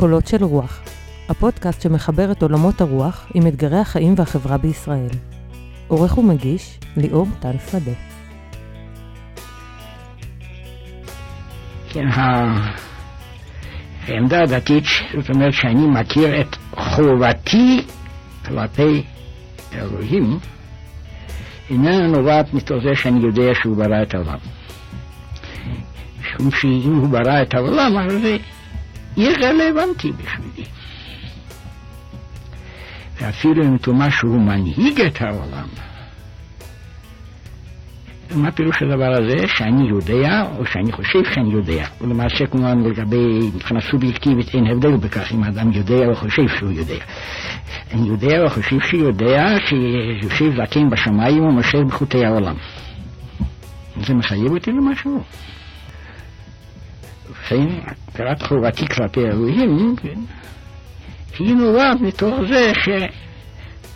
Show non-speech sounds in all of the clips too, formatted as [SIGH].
קולות של רוח, הפודקאסט שמחבר את עולמות הרוח עם אתגרי החיים והחברה בישראל. עורך ומגיש, ליאור טל שדה. כן, העמדה הדתית, זאת אומרת שאני מכיר את חובתי כלפי אלוהים, איננה נובעת מתוך זה שאני יודע שהוא ברא את העולם. משום שאם הוא ברא את העולם, אז זה יהיה רלוונטי בשבילי. ואפילו אם תאמר שהוא מנהיג את העולם, מה פירוש הדבר הזה? שאני יודע, או שאני חושב שאני יודע. ולמעשה כמובן לגבי, מבחינה סובייקטיבית אין הבדל בכך אם האדם יודע או חושב שהוא יודע. אני יודע או חושב שהוא יודע שיושב זקן בשמיים ומושב בחוטי העולם. זה מחייב אותי למשהו. לכן, הכרת חובתי כלפי אלוהים, כן, היא נובעת מתוך זה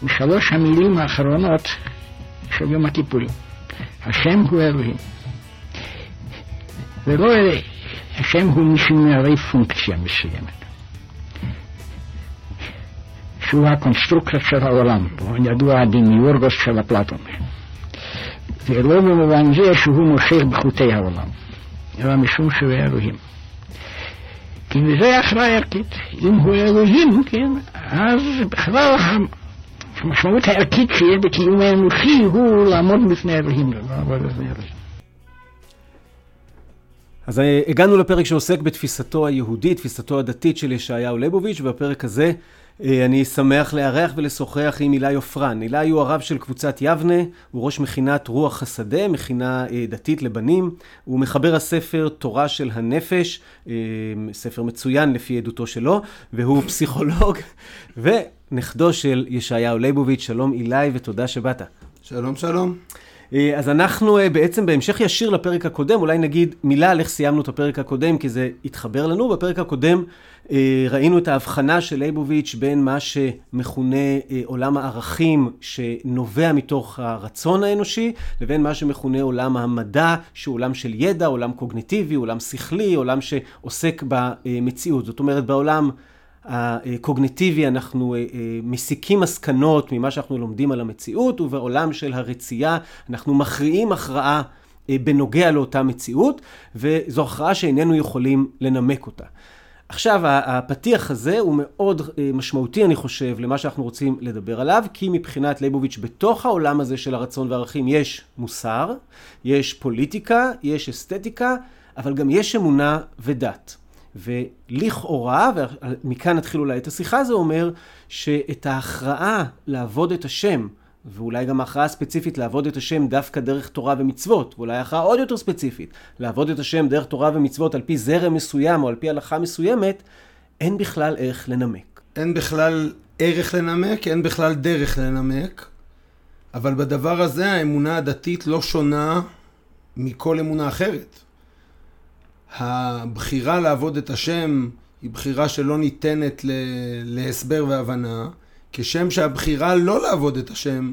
שמשלוש המילים האחרונות של יום הכיפורים. השם הוא אלוהים. ולא השם הוא מישהו מהרי פונקציה מסוימת. שהוא הקונסטרוקטור של העולם, הוא ידוע הדמיורגוס של אפלטון. ולא במובן זה שהוא מושך בחוטי העולם, אלא משום שהוא אלוהים. כי זה הכרעה ערכית. אם הוא אלוהים, כן, אז בכלל המשמעות הערכית שיש בקיום האנושי הוא לעמוד בפני אלוהים, לא. אז אה, הגענו לפרק שעוסק בתפיסתו היהודית, תפיסתו הדתית של ישעיהו ליבוביץ', ובפרק הזה אני שמח לארח ולשוחח עם אילי עופרן. אילי הוא הרב של קבוצת יבנה, הוא ראש מכינת רוח השדה, מכינה אה, דתית לבנים. הוא מחבר הספר תורה של הנפש, ספר מצוין לפי עדותו שלו, והוא [LAUGHS] פסיכולוג, ונכדו של ישעיהו ליבוביץ'. שלום אילי ותודה שבאת. שלום, שלום. אה, אז אנחנו אה, בעצם בהמשך ישיר לפרק הקודם, אולי נגיד מילה על איך סיימנו את הפרק הקודם, כי זה התחבר לנו. בפרק הקודם אה, ראינו את ההבחנה של ליבוביץ' בין מה שמכונה עולם הערכים שנובע מתוך הרצון האנושי, לבין מה שמכונה עולם המדע, שהוא עולם של ידע, עולם קוגניטיבי, עולם שכלי, עולם שעוסק במציאות. זאת אומרת, בעולם... הקוגניטיבי אנחנו אה, אה, מסיקים מסקנות ממה שאנחנו לומדים על המציאות, ובעולם של הרצייה אנחנו מכריעים הכרעה אה, בנוגע לאותה מציאות, וזו הכרעה שאיננו יכולים לנמק אותה. עכשיו, הפתיח הזה הוא מאוד משמעותי, אני חושב, למה שאנחנו רוצים לדבר עליו, כי מבחינת ליבוביץ', בתוך העולם הזה של הרצון והערכים יש מוסר, יש פוליטיקה, יש אסתטיקה, אבל גם יש אמונה ודת. ולכאורה, ומכאן נתחיל אולי את השיחה, זה אומר שאת ההכרעה לעבוד את השם, ואולי גם ההכרעה הספציפית לעבוד את השם דווקא דרך תורה ומצוות, ואולי הכרעה עוד יותר ספציפית, לעבוד את השם דרך תורה ומצוות על פי זרם מסוים או על פי הלכה מסוימת, אין בכלל ערך לנמק. אין בכלל ערך לנמק, אין בכלל דרך לנמק, אבל בדבר הזה האמונה הדתית לא שונה מכל אמונה אחרת. הבחירה לעבוד את השם היא בחירה שלא ניתנת להסבר והבנה, כשם שהבחירה לא לעבוד את השם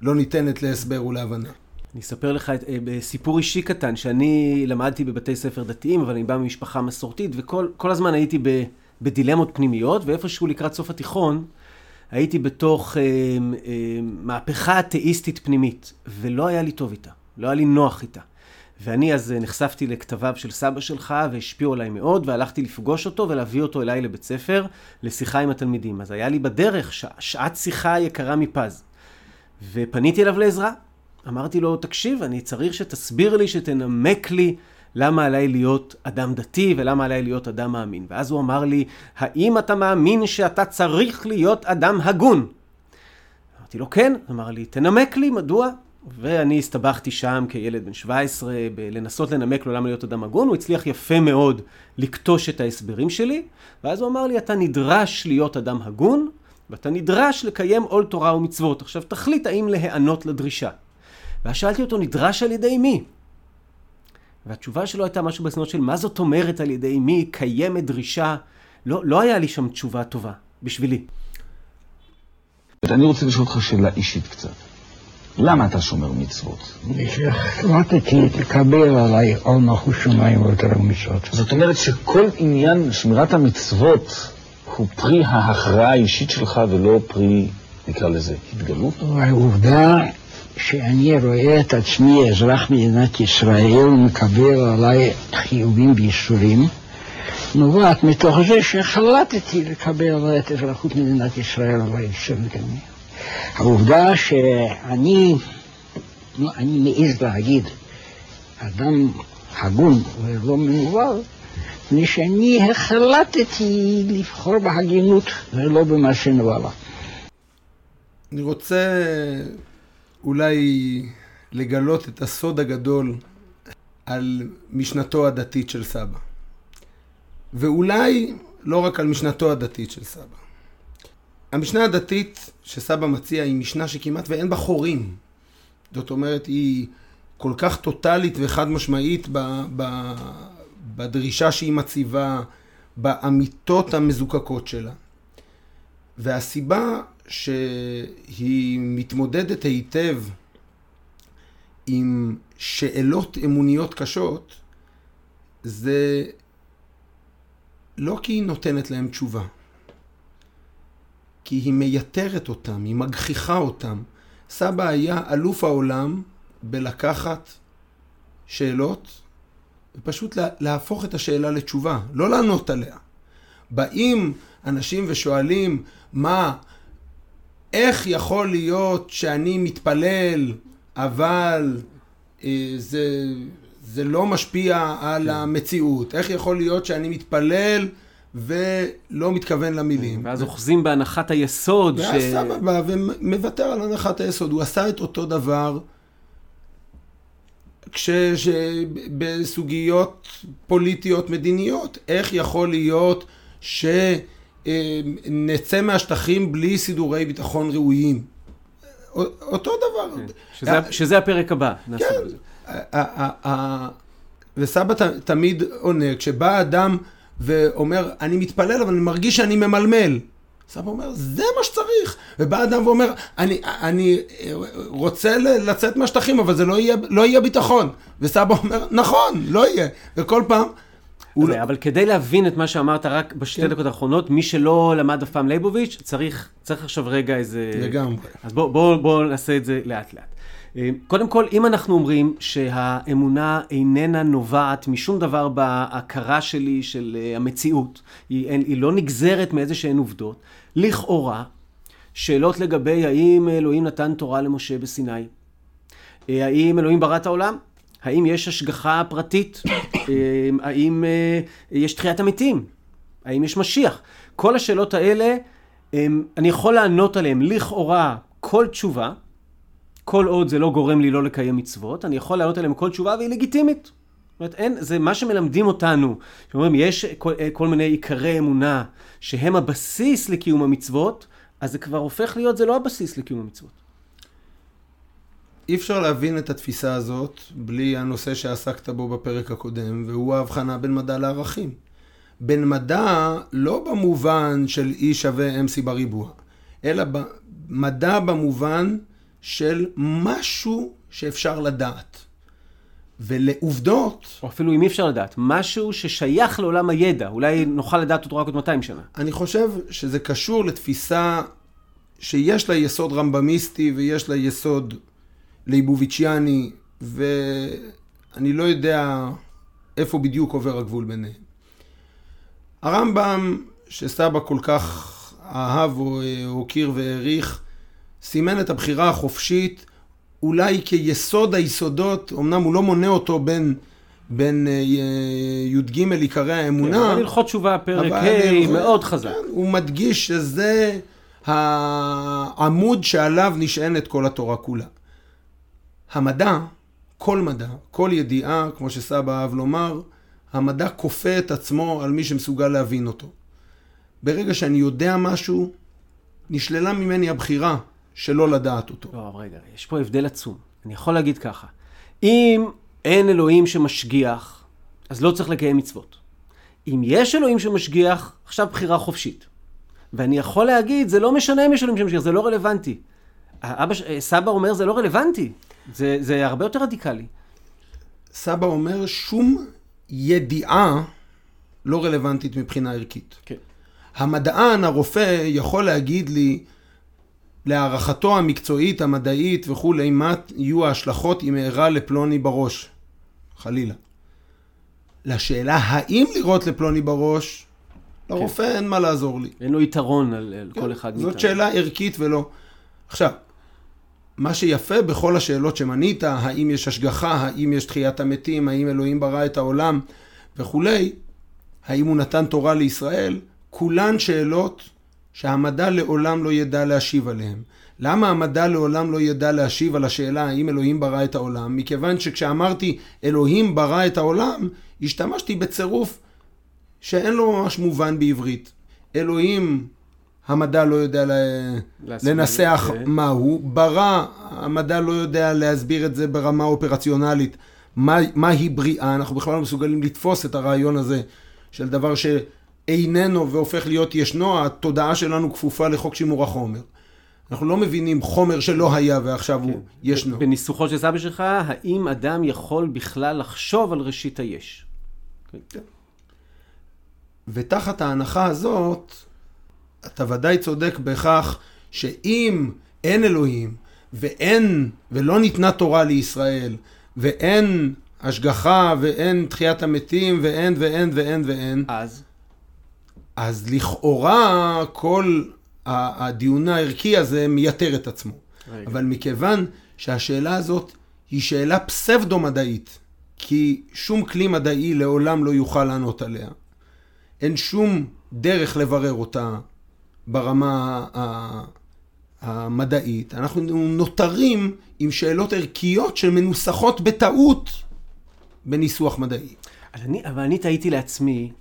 לא ניתנת להסבר ולהבנה. אני אספר לך את, אה, סיפור אישי קטן, שאני למדתי בבתי ספר דתיים, אבל אני בא ממשפחה מסורתית, וכל הזמן הייתי ב, בדילמות פנימיות, ואיפשהו לקראת סוף התיכון, הייתי בתוך אה, אה, מהפכה אתאיסטית פנימית, ולא היה לי טוב איתה, לא היה לי נוח איתה. ואני אז אה, נחשפתי לכתביו של סבא שלך והשפיעו עליי מאוד, והלכתי לפגוש אותו ולהביא אותו אליי לבית ספר לשיחה עם התלמידים. אז היה לי בדרך ש... שעת שיחה יקרה מפז. ופניתי אליו לעזרה. אמרתי לו, תקשיב, אני צריך שתסביר לי, שתנמק לי למה עליי להיות אדם דתי ולמה עליי להיות אדם מאמין. ואז הוא אמר לי, האם אתה מאמין שאתה צריך להיות אדם הגון? אמרתי לו, כן. אמר לי, תנמק לי, מדוע? ואני הסתבכתי שם כילד בן 17 לנסות לנמק לו למה להיות אדם הגון, הוא הצליח יפה מאוד לכתוש את ההסברים שלי, ואז הוא אמר לי, אתה נדרש להיות אדם הגון, ואתה נדרש לקיים עול תורה ומצוות. עכשיו תחליט האם להיענות לדרישה. ואז שאלתי אותו, נדרש על ידי מי? והתשובה שלו הייתה משהו בסגנון של מה זאת אומרת על ידי מי קיימת דרישה. לא, לא היה לי שם תשובה טובה, בשבילי. אני רוצה לשאול אותך שאלה אישית קצת. למה אתה שומר מצוות? החלטתי לקבל עליי עול מלכות שמיים ויותר מצוות. זאת אומרת שכל עניין שמירת המצוות הוא פרי ההכרעה האישית שלך ולא פרי, נקרא לזה, התגלות? העובדה שאני רואה את עצמי אזרח מדינת ישראל ומקבל עליי חיובים ואיסורים, נובעת מתוך זה שהחלטתי לקבל עליי את אזרחות מדינת ישראל על האפשרות גני. העובדה שאני, לא, אני מעז להגיד, אדם הגון ולא מנוול, מפני שאני החלטתי לבחור בהגינות ולא במעשה נבלה. אני רוצה אולי לגלות את הסוד הגדול על משנתו הדתית של סבא. ואולי לא רק על משנתו הדתית של סבא. המשנה הדתית שסבא מציע היא משנה שכמעט ואין בה חורים. זאת אומרת, היא כל כך טוטאלית וחד משמעית ב, ב, בדרישה שהיא מציבה, באמיתות המזוקקות שלה. והסיבה שהיא מתמודדת היטב עם שאלות אמוניות קשות, זה לא כי היא נותנת להם תשובה, כי היא מייתרת אותם, היא מגחיכה אותם. סבא היה אלוף העולם בלקחת שאלות ופשוט להפוך את השאלה לתשובה, לא לענות עליה. באים אנשים ושואלים, מה, איך יכול להיות שאני מתפלל, אבל אה, זה, זה לא משפיע על כן. המציאות? איך יכול להיות שאני מתפלל ולא מתכוון למילים? ואז אוחזים בהנחת היסוד. ואז ש... סבא בא ומוותר על הנחת היסוד. הוא עשה את אותו דבר. כשבסוגיות פוליטיות מדיניות, איך יכול להיות שנצא מהשטחים בלי סידורי ביטחון ראויים? אותו דבר. כן, שזה, שזה הפרק הבא. כן. וסבא תמיד עונה, כשבא אדם ואומר, אני מתפלל, אבל אני מרגיש שאני ממלמל. סבא אומר, זה מה שצריך. ובא אדם ואומר, אני, אני רוצה לצאת מהשטחים, אבל זה לא יהיה, לא יהיה ביטחון. וסבא אומר, נכון, לא יהיה. וכל פעם... אבל, לא... אבל כדי להבין את מה שאמרת רק בשתי כן. דקות האחרונות, מי שלא למד אף פעם לייבוביץ', צריך, צריך עכשיו רגע איזה... לגמרי. אז בואו בוא, בוא נעשה את זה לאט לאט. אה, קודם כל, אם אנחנו אומרים שהאמונה איננה נובעת משום דבר בהכרה שלי של אה, המציאות, היא, היא לא נגזרת מאיזה שהן עובדות, לכאורה, שאלות לגבי האם אלוהים נתן תורה למשה בסיני, אה, האם אלוהים ברא את העולם, האם יש השגחה פרטית, [COUGHS] האם יש תחיית המתים, האם יש משיח. כל השאלות האלה, אני יכול לענות עליהן. לכאורה כל תשובה, כל עוד זה לא גורם לי לא לקיים מצוות, אני יכול לענות עליהם כל תשובה והיא לגיטימית. זאת אומרת, אין, זה מה שמלמדים אותנו, שאומרים, יש כל, כל מיני עיקרי אמונה שהם הבסיס לקיום המצוות, אז זה כבר הופך להיות, זה לא הבסיס לקיום המצוות. אי אפשר להבין את התפיסה הזאת בלי הנושא שעסקת בו בפרק הקודם, והוא ההבחנה בין מדע לערכים. בין מדע לא במובן של E שווה MC בריבוע, אלא מדע במובן של משהו שאפשר לדעת. ולעובדות... או אפילו אם אי אפשר לדעת, משהו ששייך לעולם הידע, אולי נוכל לדעת אותו רק עוד 200 שנה. אני חושב שזה קשור לתפיסה שיש לה יסוד רמב"מיסטי ויש לה יסוד ליבוביצ'יאני, ואני לא יודע איפה בדיוק עובר הגבול ביניהם. הרמב"ם, שסבא כל כך אהב או הוקיר והעריך, סימן את הבחירה החופשית אולי כיסוד היסודות, אמנם הוא לא מונה אותו בין, בין אה, י"ג עיקרי האמונה. כן, אבל הלכות תשובה פרק ה' מאוד חזק. כן, הוא מדגיש שזה העמוד שעליו נשענת כל התורה כולה. המדע, כל מדע, כל ידיעה, כמו שסבא אהב לומר, המדע כופה את עצמו על מי שמסוגל להבין אותו. ברגע שאני יודע משהו, נשללה ממני הבחירה שלא לדעת אותו. לא, אבל רגע, יש פה הבדל עצום. אני יכול להגיד ככה, אם אין אלוהים שמשגיח, אז לא צריך לקיים מצוות. אם יש אלוהים שמשגיח, עכשיו בחירה חופשית. ואני יכול להגיד, זה לא משנה אם יש אלוהים שמשגיח, זה לא רלוונטי. אבא, סבא אומר, זה לא רלוונטי. זה, זה הרבה יותר רדיקלי. סבא אומר, שום ידיעה לא רלוונטית מבחינה ערכית. כן. המדען, הרופא, יכול להגיד לי, להערכתו המקצועית, המדעית וכולי, מה יהיו ההשלכות אם אארע לפלוני בראש, חלילה. לשאלה האם לירות לפלוני בראש, לרופא כן. אין מה לעזור לי. אין לו יתרון על, על כן, כל אחד מאיתנו. זאת שאלה ערכית ולא... עכשיו, מה שיפה בכל השאלות שמנית, האם יש השגחה, האם יש תחיית המתים, האם אלוהים ברא את העולם וכולי, האם הוא נתן תורה לישראל, כולן שאלות שהמדע לעולם לא ידע להשיב עליהן. למה המדע לעולם לא ידע להשיב על השאלה האם אלוהים ברא את העולם? מכיוון שכשאמרתי אלוהים ברא את העולם, השתמשתי בצירוף שאין לו ממש מובן בעברית. אלוהים, המדע לא יודע ל... להסביר, לנסח כן. מהו, ברא, המדע לא יודע להסביר את זה ברמה אופרציונלית, מה, מהי בריאה, אנחנו בכלל לא מסוגלים לתפוס את הרעיון הזה של דבר שאיננו והופך להיות ישנו, התודעה שלנו כפופה לחוק שימור החומר. אנחנו לא מבינים חומר שלא היה ועכשיו הוא ישנו. בניסוחו של סבא שלך, האם אדם יכול בכלל לחשוב על ראשית היש? ותחת ההנחה הזאת, אתה ודאי צודק בכך שאם אין אלוהים ואין, ולא ניתנה תורה לישראל, ואין השגחה ואין תחיית המתים ואין ואין ואין ואין, אז? אז לכאורה כל הדיון הערכי הזה מייתר את עצמו. רגע. אבל מכיוון שהשאלה הזאת היא שאלה פסבדו-מדעית, כי שום כלי מדעי לעולם לא יוכל לענות עליה. אין שום דרך לברר אותה ברמה ה- המדעית. אנחנו נותרים עם שאלות ערכיות שמנוסחות בטעות בניסוח מדעי. אבל אני, אבל אני תהיתי לעצמי,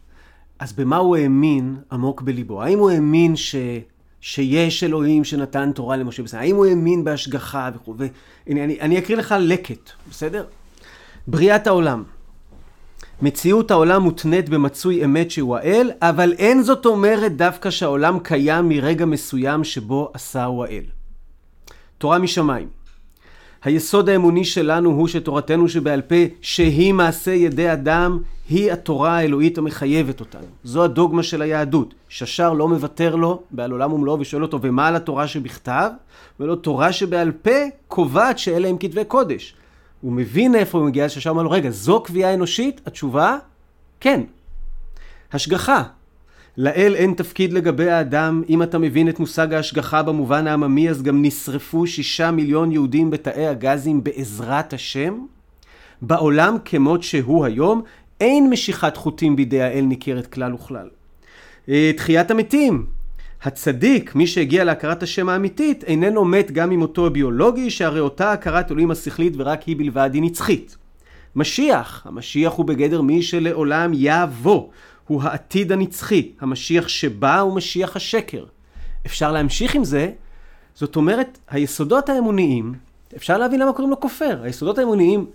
אז במה הוא האמין עמוק בליבו? האם הוא האמין ש, שיש אלוהים שנתן תורה למשה בסדר? האם הוא האמין בהשגחה וכו'? והנה, אני, אני אקריא לך לקט, בסדר? בריאת העולם. מציאות העולם מותנית במצוי אמת שהוא האל, אבל אין זאת אומרת דווקא שהעולם קיים מרגע מסוים שבו עשהו האל. תורה משמיים. היסוד האמוני שלנו הוא שתורתנו שבעל פה, שהיא מעשה ידי אדם, היא התורה האלוהית המחייבת אותנו. זו הדוגמה של היהדות. ששר לא מוותר לו בעל עולם ומלואו ושואל אותו, ומה על התורה שבכתב? ולא תורה שבעל פה קובעת שאלה הם כתבי קודש. הוא מבין איפה הוא מגיע, ששר אומר לו, רגע, זו קביעה אנושית? התשובה, כן. השגחה. לאל אין תפקיד לגבי האדם, אם אתה מבין את מושג ההשגחה במובן העממי, אז גם נשרפו שישה מיליון יהודים בתאי הגזים בעזרת השם. בעולם כמות שהוא היום, אין משיכת חוטים בידי האל ניכרת כלל וכלל. אה, תחיית המתים. הצדיק, מי שהגיע להכרת השם האמיתית, איננו מת גם ממותו הביולוגי, שהרי אותה הכרת אלוהים השכלית ורק היא בלבד היא נצחית. משיח, המשיח הוא בגדר מי שלעולם יבוא, הוא העתיד הנצחי, המשיח שבא הוא משיח השקר. אפשר להמשיך עם זה, זאת אומרת, היסודות האמוניים, אפשר להבין למה קוראים לו כופר, היסודות האמוניים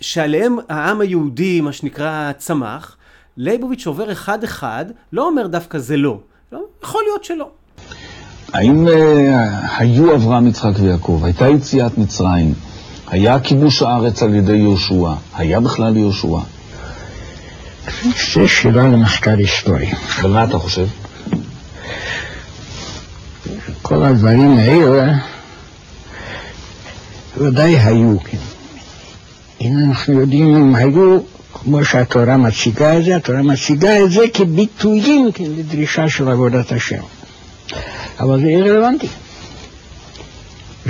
שעליהם העם היהודי, מה שנקרא, צמח, ליבוביץ' עובר אחד-אחד, לא אומר דווקא זה לא, לא יכול להיות שלא. האם אה, היו אברהם, יצחק ויעקב? הייתה יציאת מצרים? היה כיבוש הארץ על ידי יהושע? היה בכלל יהושע? זו שאלה למחקר היסטורי. אבל מה אתה חושב? כל הדברים האלה ודאי היו, כן. הנה אנחנו יודעים אם היו, כמו שהתורה מציגה את זה, התורה מציגה את זה כביטויים, כן, לדרישה של עבודת השם. אבל זה רלוונטי.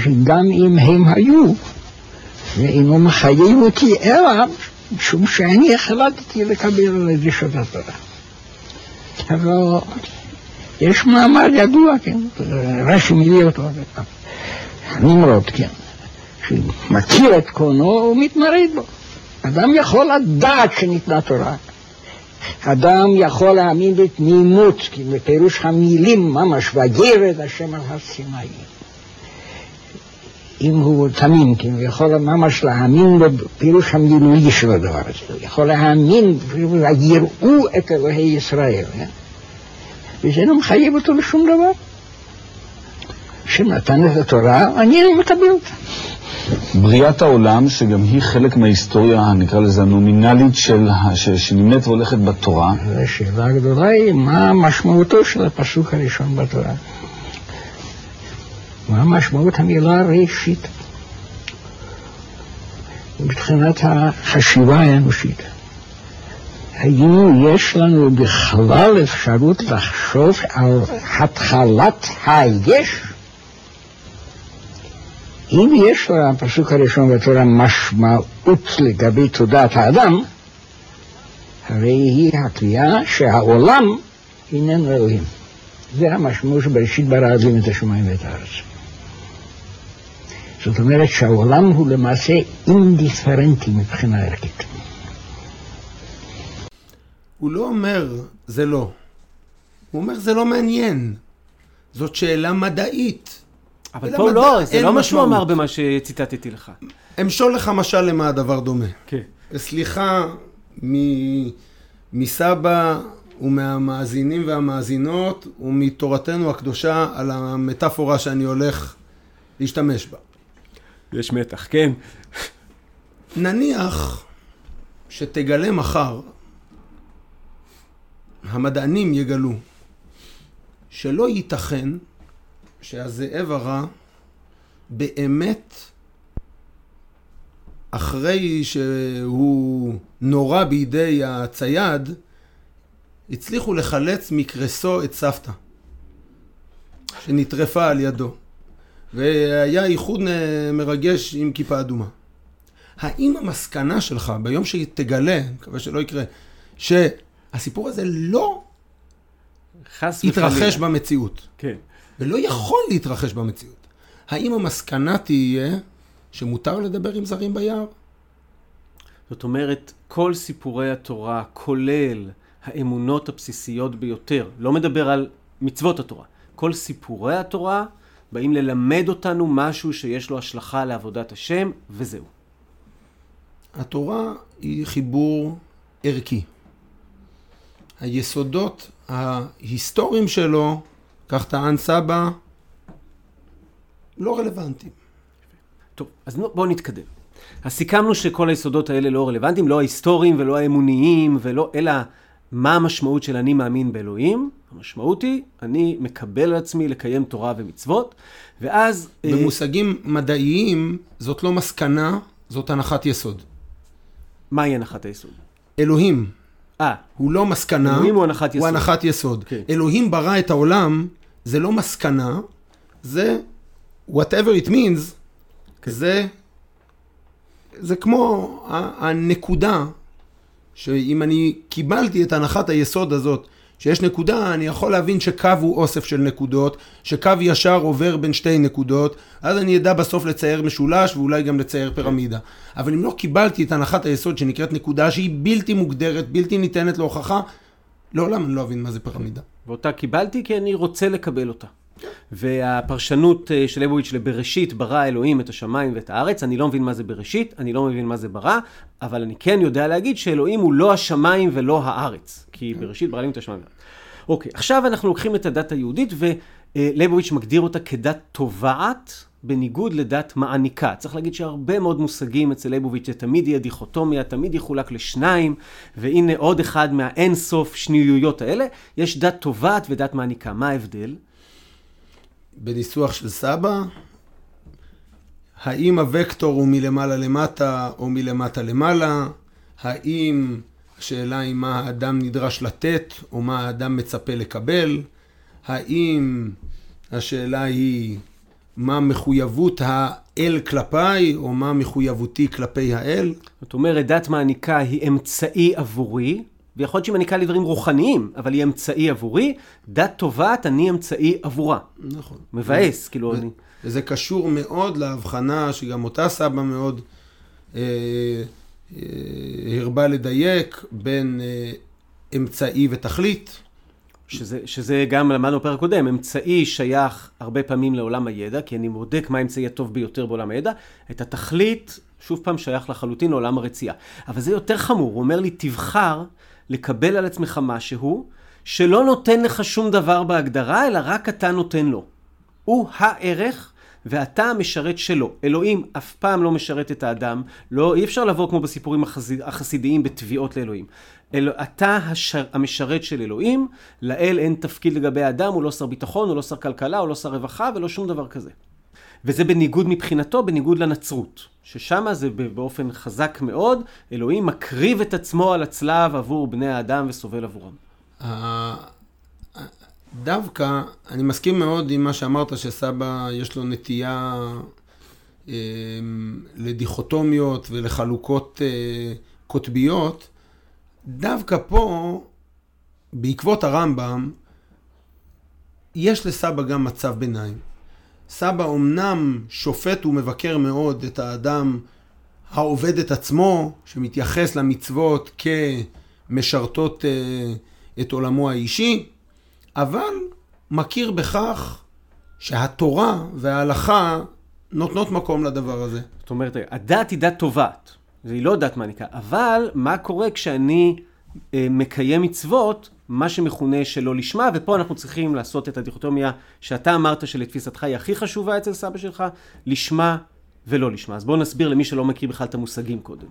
שגם אם הם היו, זה אינו מחייב אותי, אלא משום שאני החלטתי לקבל את דרישות התורה. אבל יש מאמר ידוע, כן, רש"י מביא אותו, נמרוד, כן, שמכיר את קונו ומתמרד בו. אדם יכול לדעת שניתנה תורה. אדם יכול להאמין בתמימות, כי בפירוש המילים ממש, וירד השם על הר סיני. אם הוא תמים, כן, הוא יכול ממש להאמין בפירוש המילולי של הדבר הזה. הוא יכול להאמין, ויראו את אלוהי ישראל. כן? וזה לא מחייב אותו לשום דבר. השם נתן את התורה, אני מקבל אותה. בריאת העולם, שגם היא חלק מההיסטוריה, נקרא לזה הנומינלית, של, ש- שנמנית והולכת בתורה, והשאלה הגדולה היא, מה משמעותו של הפסוק הראשון בתורה? מה משמעות המילה ראשית? מבחינת החשיבה האנושית. האם יש לנו בכלל אפשרות לחשוב על התחלת היש? אם יש לפסוק הראשון בתורה משמעות לגבי תודעת האדם, הרי היא הקביעה שהעולם איננו אלוהים. זה המשמעות שבראשית ברא אלוהים את השמיים ואת הארץ. זאת אומרת שהעולם הוא למעשה אינדיפרנטי מבחינה ערכית. הוא לא אומר, זה לא. הוא אומר, זה לא מעניין. זאת שאלה מדעית. אבל פה לא, זה לא מה שהוא. אמר במה שציטטתי לך. אמשול לך משל למה הדבר דומה. כן. סליחה מ- מסבא ומהמאזינים והמאזינות ומתורתנו הקדושה על המטאפורה שאני הולך להשתמש בה. יש מתח, כן. נניח שתגלה מחר, המדענים יגלו, שלא ייתכן שהזאב הרע באמת, אחרי שהוא נורה בידי הצייד, הצליחו לחלץ מקרסו את סבתא, שנטרפה על ידו. והיה איחוד אה, מרגש עם כיפה אדומה. האם המסקנה שלך, ביום שתגלה, מקווה שלא יקרה, שהסיפור הזה לא יתרחש וחלילה. במציאות, כן. ולא יכול להתרחש במציאות, האם המסקנה תהיה שמותר לדבר עם זרים ביער? זאת אומרת, כל סיפורי התורה, כולל האמונות הבסיסיות ביותר, לא מדבר על מצוות התורה, כל סיפורי התורה באים ללמד אותנו משהו שיש לו השלכה לעבודת השם, וזהו. התורה היא חיבור ערכי. היסודות ההיסטוריים שלו, כך טען סבא, לא רלוונטיים. טוב, אז בואו נתקדם. אז סיכמנו שכל היסודות האלה לא רלוונטיים, לא ההיסטוריים ולא האמוניים, ולא, אלא מה המשמעות של אני מאמין באלוהים. המשמעות היא, אני מקבל על עצמי לקיים תורה ומצוות, ואז... אה, במושגים מדעיים, זאת לא מסקנה, זאת הנחת יסוד. מהי הנחת היסוד? אלוהים אה, הוא לא מסקנה, אלוהים הוא הנחת הוא יסוד. הנחת יסוד. כן. אלוהים ברא את העולם, זה לא מסקנה, זה whatever it means, כן. זה, זה כמו הנקודה, שאם אני קיבלתי את הנחת היסוד הזאת, שיש נקודה, אני יכול להבין שקו הוא אוסף של נקודות, שקו ישר עובר בין שתי נקודות, אז אני אדע בסוף לצייר משולש ואולי גם לצייר פירמידה. אבל אם לא קיבלתי את הנחת היסוד שנקראת נקודה שהיא בלתי מוגדרת, בלתי ניתנת להוכחה, לעולם אני לא אבין מה זה פירמידה. ואותה קיבלתי כי אני רוצה לקבל אותה. והפרשנות אה, של ליבוביץ' לבראשית, ברא אלוהים את השמיים ואת הארץ, אני לא מבין מה זה בראשית, אני לא מבין מה זה ברא, אבל אני כן יודע להגיד שאלוהים הוא לא השמיים ולא הארץ, כי בראשית ברא אלוהים את השמיים. אוקיי, עכשיו אנחנו לוקחים את הדת היהודית, וליבוביץ' מגדיר אותה כדת תובעת, בניגוד לדת מעניקה. צריך להגיד שהרבה מאוד מושגים אצל ליבוביץ' זה תמיד יהיה דיכוטומיה, תמיד יחולק לשניים, והנה עוד אחד מהאין סוף שניויות האלה, יש דת תובעת ודת מעניקה. מה ההבדל? בניסוח של סבא, האם הוקטור הוא מלמעלה למטה או מלמטה למעלה? האם, השאלה היא מה האדם נדרש לתת או מה האדם מצפה לקבל? האם השאלה היא מה מחויבות האל כלפיי או מה מחויבותי כלפי האל? זאת אומרת, דת מעניקה היא אמצעי עבורי, ויכול להיות שהיא מעניקה לי דברים רוחניים, אבל היא אמצעי עבורי. דת תובעת, אני אמצעי עבורה. נכון. מבאס, כאילו, אני... וזה קשור מאוד להבחנה שגם אותה סבא מאוד אה, אה, הרבה לדייק בין אה, אמצעי ותכלית. שזה, שזה גם למדנו בפרק קודם, אמצעי שייך הרבה פעמים לעולם הידע, כי אני בודק מה האמצעי הטוב ביותר בעולם הידע. את התכלית, שוב פעם, שייך לחלוטין לעולם הרצייה. אבל זה יותר חמור, הוא אומר לי, תבחר לקבל על עצמך משהו שלא נותן לך שום דבר בהגדרה, אלא רק אתה נותן לו. הוא הערך, ואתה המשרת שלו. אלוהים אף פעם לא משרת את האדם, לא, אי אפשר לבוא כמו בסיפורים החסיד, החסידיים בתביעות לאלוהים. אל, אתה השר, המשרת של אלוהים, לאל אין תפקיד לגבי האדם, הוא לא שר ביטחון, הוא לא שר כלכלה, הוא לא שר רווחה ולא שום דבר כזה. וזה בניגוד מבחינתו, בניגוד לנצרות. ששם זה באופן חזק מאוד, אלוהים מקריב את עצמו על הצלב עבור בני האדם וסובל עבורם. דווקא, אני מסכים מאוד עם מה שאמרת, שסבא יש לו נטייה אה, לדיכוטומיות ולחלוקות אה, קוטביות. דווקא פה, בעקבות הרמב"ם, יש לסבא גם מצב ביניים. סבא אומנם שופט ומבקר מאוד את האדם העובד את עצמו, שמתייחס למצוות כמשרתות אה, את עולמו האישי, אבל מכיר בכך שהתורה וההלכה נותנות מקום לדבר הזה. זאת אומרת, הדת היא דת טובעת, והיא לא דת מעניקה, אבל מה קורה כשאני אה, מקיים מצוות, מה שמכונה שלא לשמה, ופה אנחנו צריכים לעשות את הדיכוטומיה שאתה אמרת שלתפיסתך היא הכי חשובה אצל סבא שלך, לשמה ולא לשמה. אז בואו נסביר למי שלא מכיר בכלל את המושגים קודם.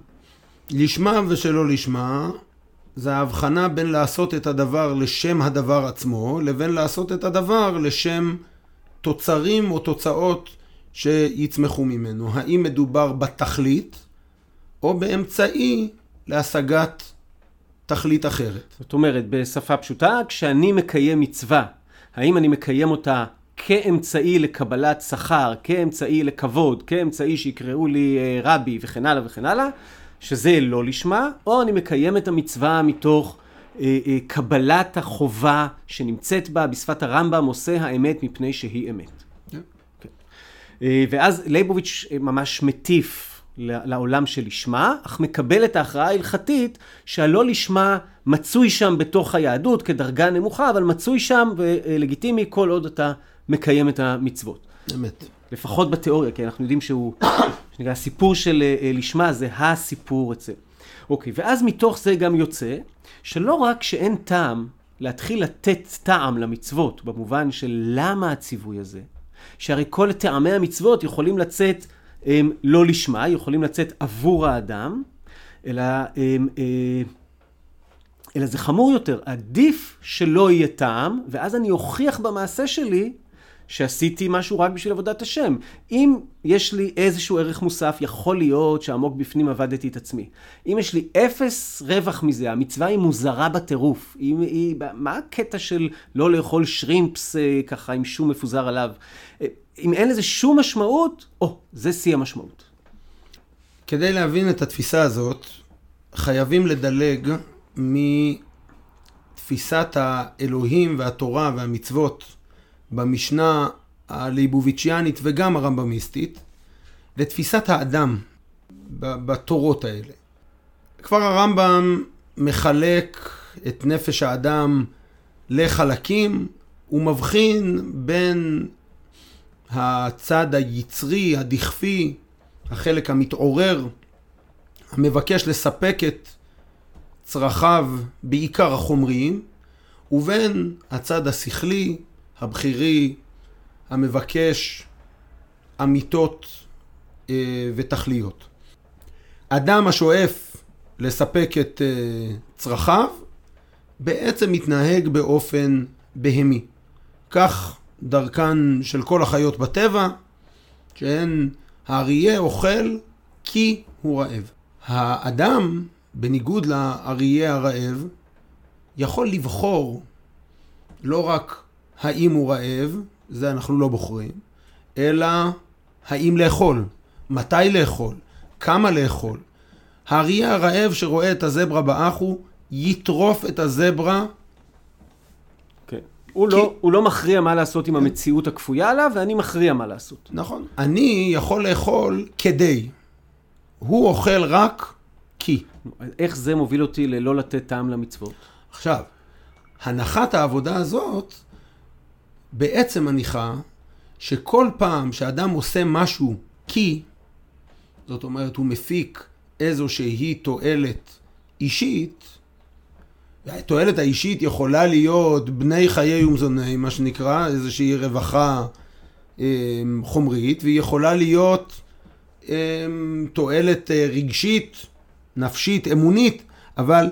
לשמה ושלא לשמה, זה ההבחנה בין לעשות את הדבר לשם הדבר עצמו, לבין לעשות את הדבר לשם תוצרים או תוצאות שיצמחו ממנו. האם מדובר בתכלית, או באמצעי להשגת תכלית אחרת. זאת אומרת, בשפה פשוטה, כשאני מקיים מצווה, האם אני מקיים אותה כאמצעי לקבלת שכר, כאמצעי לכבוד, כאמצעי שיקראו לי אה, רבי וכן הלאה וכן הלאה, שזה לא לשמה, או אני מקיים את המצווה מתוך אה, אה, קבלת החובה שנמצאת בה, בשפת הרמב"ם עושה האמת מפני שהיא אמת. Yeah. כן. כן. אה, ואז ליבוביץ' אה, ממש מטיף לעולם שלשמה, אך מקבל את ההכרעה ההלכתית שהלא לשמה מצוי שם בתוך היהדות כדרגה נמוכה, אבל מצוי שם ולגיטימי כל עוד אתה מקיים את המצוות. אמת. לפחות בתיאוריה, כי אנחנו יודעים שהוא, [COUGHS] שנקרא, הסיפור של אה, לשמה זה הסיפור אצל. אוקיי, ואז מתוך זה גם יוצא שלא רק שאין טעם להתחיל לתת טעם למצוות, במובן של למה הציווי הזה, שהרי כל טעמי המצוות יכולים לצאת הם לא לשמה, יכולים לצאת עבור האדם, אלא, הם, אה, אלא זה חמור יותר, עדיף שלא יהיה טעם, ואז אני אוכיח במעשה שלי שעשיתי משהו רק בשביל עבודת השם. אם יש לי איזשהו ערך מוסף, יכול להיות שעמוק בפנים עבדתי את עצמי. אם יש לי אפס רווח מזה, המצווה היא מוזרה בטירוף. היא, היא, מה הקטע של לא לאכול שרימפס אה, ככה עם שום מפוזר עליו? אם אין לזה שום משמעות, או, זה שיא המשמעות. כדי להבין את התפיסה הזאת, חייבים לדלג מתפיסת האלוהים והתורה והמצוות במשנה הליבוביציאנית וגם הרמב"מיסטית, לתפיסת האדם בתורות האלה. כבר הרמב"ם מחלק את נפש האדם לחלקים, הוא מבחין בין הצד היצרי, הדכפי, החלק המתעורר, המבקש לספק את צרכיו, בעיקר החומריים, ובין הצד השכלי, הבכירי, המבקש אמיתות אה, ותכליות. אדם השואף לספק את אה, צרכיו, בעצם מתנהג באופן בהמי. כך דרכן של כל החיות בטבע, שהן האריה אוכל כי הוא רעב. האדם, בניגוד לאריה הרעב, יכול לבחור לא רק האם הוא רעב, זה אנחנו לא בוחרים, אלא האם לאכול, מתי לאכול, כמה לאכול. האריה הרעב שרואה את הזברה באחו, יטרוף את הזברה הוא, כי... לא, הוא לא מכריע מה לעשות עם המציאות הכפויה עליו, ואני מכריע מה לעשות. נכון. אני יכול לאכול כדי. הוא אוכל רק כי. איך זה מוביל אותי ללא לתת טעם למצוות? עכשיו, הנחת העבודה הזאת בעצם מניחה שכל פעם שאדם עושה משהו כי, זאת אומרת, הוא מפיק איזושהי תועלת אישית, והתועלת האישית יכולה להיות בני חיי ומזוני, מה שנקרא, איזושהי רווחה חומרית, והיא יכולה להיות תועלת רגשית, נפשית, אמונית, אבל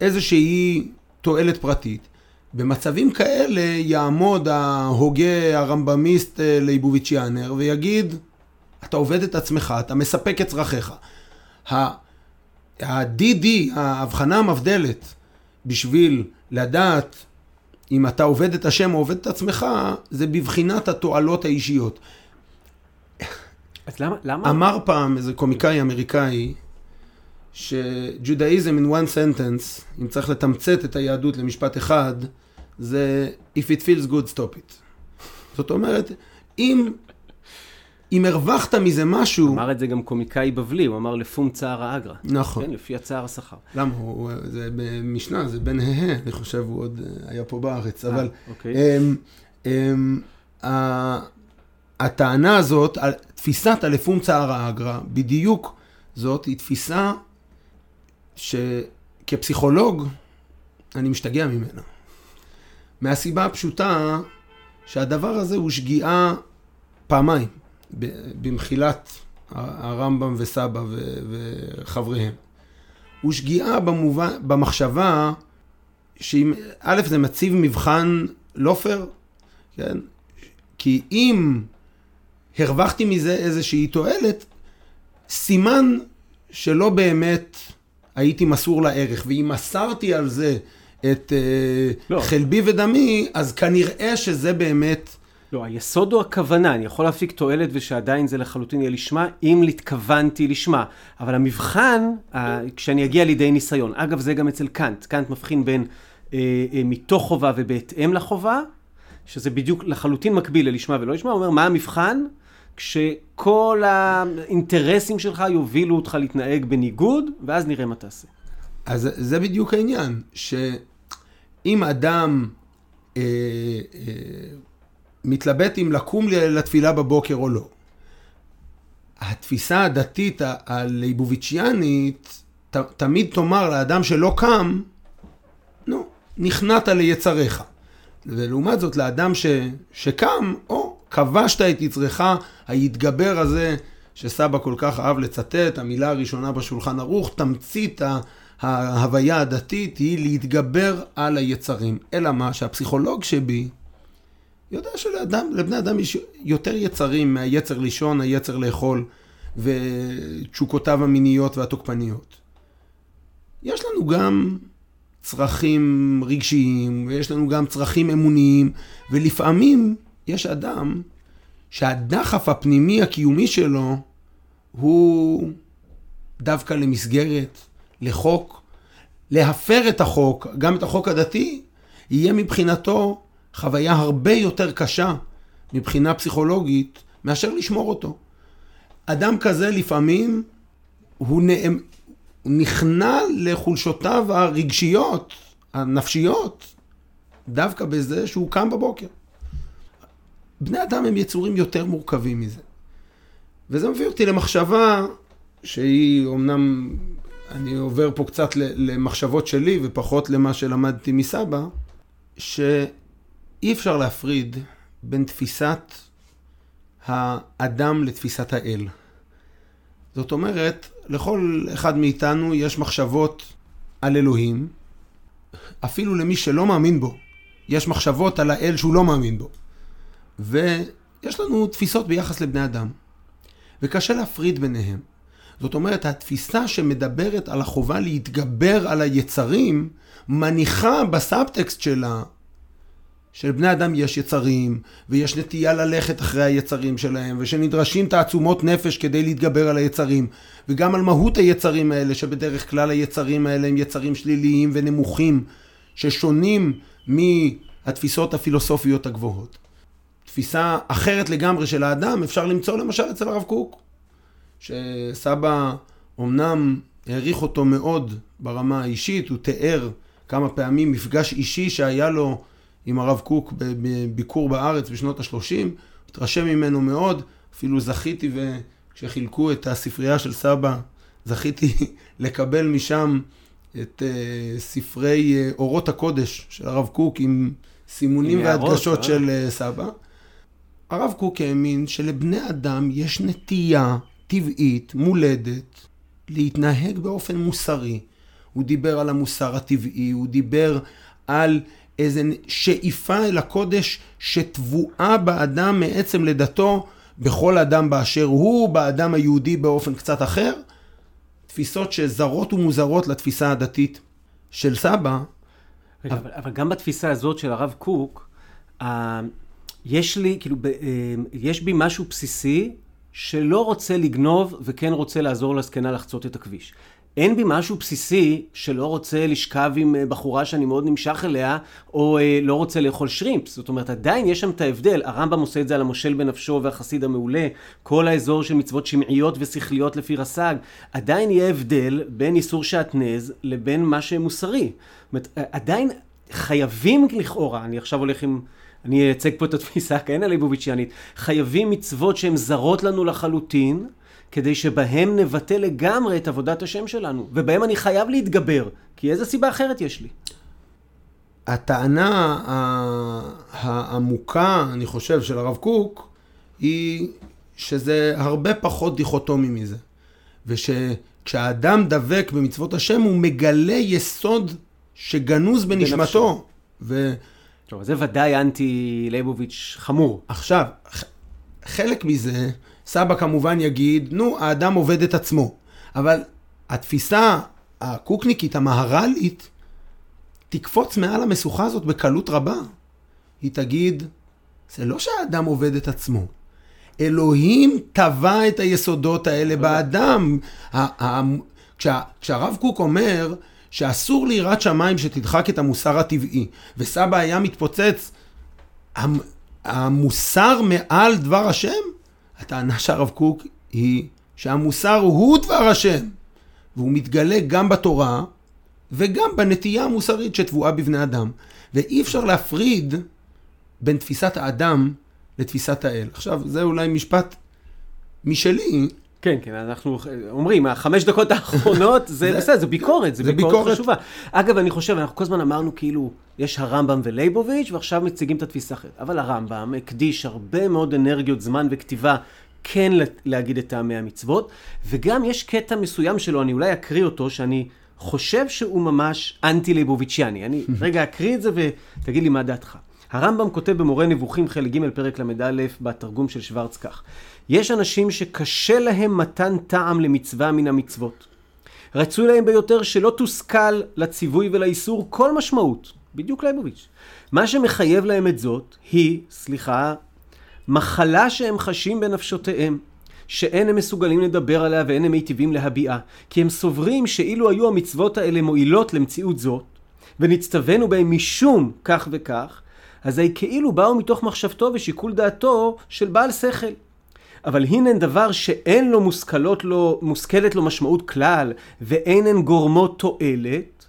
איזושהי תועלת פרטית. במצבים כאלה יעמוד ההוגה הרמב"מיסט ליבוביצ'יאנר ויגיד, אתה עובד את עצמך, אתה מספק את צרכיך. ה-DD, ההבחנה המבדלת, בשביל לדעת אם אתה עובד את השם או עובד את עצמך, זה בבחינת התועלות האישיות. אז למה? למה? אמר פעם איזה קומיקאי אמריקאי, שג'ודאיזם in one sentence, אם צריך לתמצת את היהדות למשפט אחד, זה If it feels good, stop it. זאת אומרת, אם, אם הרווחת מזה משהו... אמר את זה גם קומיקאי בבלי, הוא אמר לפום צער האגרא. נכון. כן, לפי הצער השכר. למה? הוא, זה במשנה, זה בן הה, אני חושב, הוא עוד אה, היה פה בארץ, אה, אבל... אוקיי. אמ, אמ, ה- הטענה הזאת, תפיסת הלפום צער האגרא, בדיוק זאת, היא תפיסה שכפסיכולוג אני משתגע ממנה. מהסיבה הפשוטה שהדבר הזה הוא שגיאה פעמיים, במחילת הרמב"ם וסבא וחבריהם. הוא שגיאה במובן, במחשבה שאם, א', זה מציב מבחן לא פייר, כן? כי אם הרווחתי מזה איזושהי תועלת, סימן שלא באמת הייתי מסור לערך, ואם מסרתי על זה את לא. לא. חלבי ודמי, אז כנראה שזה באמת... לא, היסוד הוא הכוונה, אני יכול להפיק תועלת ושעדיין זה לחלוטין יהיה לשמה, אם התכוונתי לשמה. אבל המבחן, ה- כשאני אגיע לידי ניסיון, אגב זה גם אצל קאנט, קאנט מבחין בין אה, אה, מתוך חובה ובהתאם לחובה, שזה בדיוק לחלוטין מקביל ללשמה ולא לשמה, הוא אומר מה המבחן? כשכל האינטרסים שלך יובילו אותך להתנהג בניגוד, ואז נראה מה תעשה. אז זה בדיוק העניין, שאם אדם אה, אה, מתלבט אם לקום לתפילה בבוקר או לא, התפיסה הדתית הליבוביצ'יאנית ת, תמיד תאמר לאדם שלא קם, נו, נכנעת ליצריך. ולעומת זאת, לאדם ש, שקם, או, כבשת את יצרך, היתגבר הזה שסבא כל כך אהב לצטט, המילה הראשונה בשולחן ערוך, תמצית ההוויה הדתית היא להתגבר על היצרים. אלא מה? שהפסיכולוג שבי יודע שלאדם, לבני אדם יש יותר יצרים מהיצר לישון, היצר לאכול ותשוקותיו המיניות והתוקפניות. יש לנו גם צרכים רגשיים, ויש לנו גם צרכים אמוניים, ולפעמים יש אדם שהדחף הפנימי הקיומי שלו הוא דווקא למסגרת, לחוק. להפר את החוק, גם את החוק הדתי, יהיה מבחינתו חוויה הרבה יותר קשה מבחינה פסיכולוגית מאשר לשמור אותו. אדם כזה לפעמים הוא, נאם, הוא נכנע לחולשותיו הרגשיות, הנפשיות, דווקא בזה שהוא קם בבוקר. בני אדם הם יצורים יותר מורכבים מזה. וזה מביא אותי למחשבה שהיא אומנם, אני עובר פה קצת למחשבות שלי ופחות למה שלמדתי מסבא, שאי אפשר להפריד בין תפיסת האדם לתפיסת האל. זאת אומרת, לכל אחד מאיתנו יש מחשבות על אלוהים, אפילו למי שלא מאמין בו, יש מחשבות על האל שהוא לא מאמין בו. ויש לנו תפיסות ביחס לבני אדם, וקשה להפריד ביניהם. זאת אומרת, התפיסה שמדברת על החובה להתגבר על היצרים, מניחה בסאבטקסט שלה שלבני אדם יש יצרים, ויש נטייה ללכת אחרי היצרים שלהם, ושנדרשים תעצומות נפש כדי להתגבר על היצרים, וגם על מהות היצרים האלה, שבדרך כלל היצרים האלה הם יצרים שליליים ונמוכים, ששונים מהתפיסות הפילוסופיות הגבוהות. תפיסה אחרת לגמרי של האדם אפשר למצוא למשל אצל הרב קוק, שסבא אמנם העריך אותו מאוד ברמה האישית, הוא תיאר כמה פעמים מפגש אישי שהיה לו עם הרב קוק בביקור בארץ בשנות ה-30, התרשם ממנו מאוד, אפילו זכיתי וכשחילקו את הספרייה של סבא, זכיתי [LAUGHS] לקבל משם את uh, ספרי uh, אורות הקודש של הרב קוק עם סימונים עם והדגשות אה? של uh, סבא. הרב קוק האמין שלבני אדם יש נטייה טבעית, מולדת, להתנהג באופן מוסרי. הוא דיבר על המוסר הטבעי, הוא דיבר על איזו שאיפה אל הקודש שטבועה באדם מעצם לידתו, בכל אדם באשר הוא, באדם היהודי באופן קצת אחר. תפיסות שזרות ומוזרות לתפיסה הדתית של סבא. רגע, אבל, אבל גם בתפיסה הזאת של הרב קוק, אה, יש לי, כאילו, ב, אה, יש בי משהו בסיסי שלא רוצה לגנוב וכן רוצה לעזור לזקנה לחצות את הכביש. אין בי משהו בסיסי שלא רוצה לשכב עם אה, בחורה שאני מאוד נמשך אליה, או אה, לא רוצה לאכול שרימפס. זאת אומרת, עדיין יש שם את ההבדל. הרמב"ם עושה את זה על המושל בנפשו והחסיד המעולה, כל האזור של מצוות שמעיות ושכליות לפי רס"ג. עדיין יהיה הבדל בין איסור שעטנז לבין מה שמוסרי. זאת אומרת, עדיין חייבים לכאורה, אני עכשיו הולך עם... אני אייצג פה את התפיסה כן הליבוביץ'יאנית, חייבים מצוות שהן זרות לנו לחלוטין, כדי שבהם נבטא לגמרי את עבודת השם שלנו, ובהם אני חייב להתגבר, כי איזה סיבה אחרת יש לי? הטענה העמוקה, אני חושב, של הרב קוק, היא שזה הרבה פחות דיכוטומי מזה. ושכשהאדם דבק במצוות השם, הוא מגלה יסוד שגנוז בנשמתו. ו... טוב, זה ודאי אנטי ליבוביץ' חמור. עכשיו, חלק מזה, סבא כמובן יגיד, נו, האדם עובד את עצמו. אבל התפיסה הקוקניקית, המהר"לית, תקפוץ מעל המשוכה הזאת בקלות רבה. היא תגיד, זה לא שהאדם עובד את עצמו. אלוהים טבע את היסודות האלה באדם. כשהרב קוק אומר שאסור ליראת שמיים שתדחק את המוסר הטבעי, וסבא היה מתפוצץ, המוסר מעל דבר השם? הטענה של הרב קוק היא שהמוסר הוא דבר השם, והוא מתגלה גם בתורה וגם בנטייה המוסרית שטבועה בבני אדם. ואי אפשר להפריד בין תפיסת האדם לתפיסת האל. עכשיו, זה אולי משפט משלי, כן, כן, אנחנו אומרים, החמש דקות האחרונות, זה בסדר, זה ביקורת, זה ביקורת חשובה. אגב, אני חושב, אנחנו כל הזמן אמרנו כאילו, יש הרמב"ם ולייבוביץ', ועכשיו מציגים את התפיסה אחרת. אבל הרמב"ם הקדיש הרבה מאוד אנרגיות, זמן וכתיבה, כן להגיד את טעמי המצוות, וגם יש קטע מסוים שלו, אני אולי אקריא אותו, שאני חושב שהוא ממש אנטי-לייבוביץ'יאני. אני [LAUGHS] רגע אקריא את זה ותגיד לי מה דעתך. הרמב"ם כותב במורה נבוכים חלק ג' פרק ל"א בתרגום של שוורץ כך: יש אנשים שקשה להם מתן טעם למצווה מן המצוות. רצוי להם ביותר שלא תושכל לציווי ולאיסור כל משמעות. בדיוק ליבוביץ'. מה שמחייב להם את זאת היא, סליחה, מחלה שהם חשים בנפשותיהם, שאין הם מסוגלים לדבר עליה ואין הם מיטיבים להביעה, כי הם סוברים שאילו היו המצוות האלה מועילות למציאות זאת, ונצטווינו בהם משום כך וכך, אזי כאילו באו מתוך מחשבתו ושיקול דעתו של בעל שכל. אבל הנה דבר שאין לו מושכלות לו, מושכלת לו משמעות כלל, ואין הן גורמות תועלת,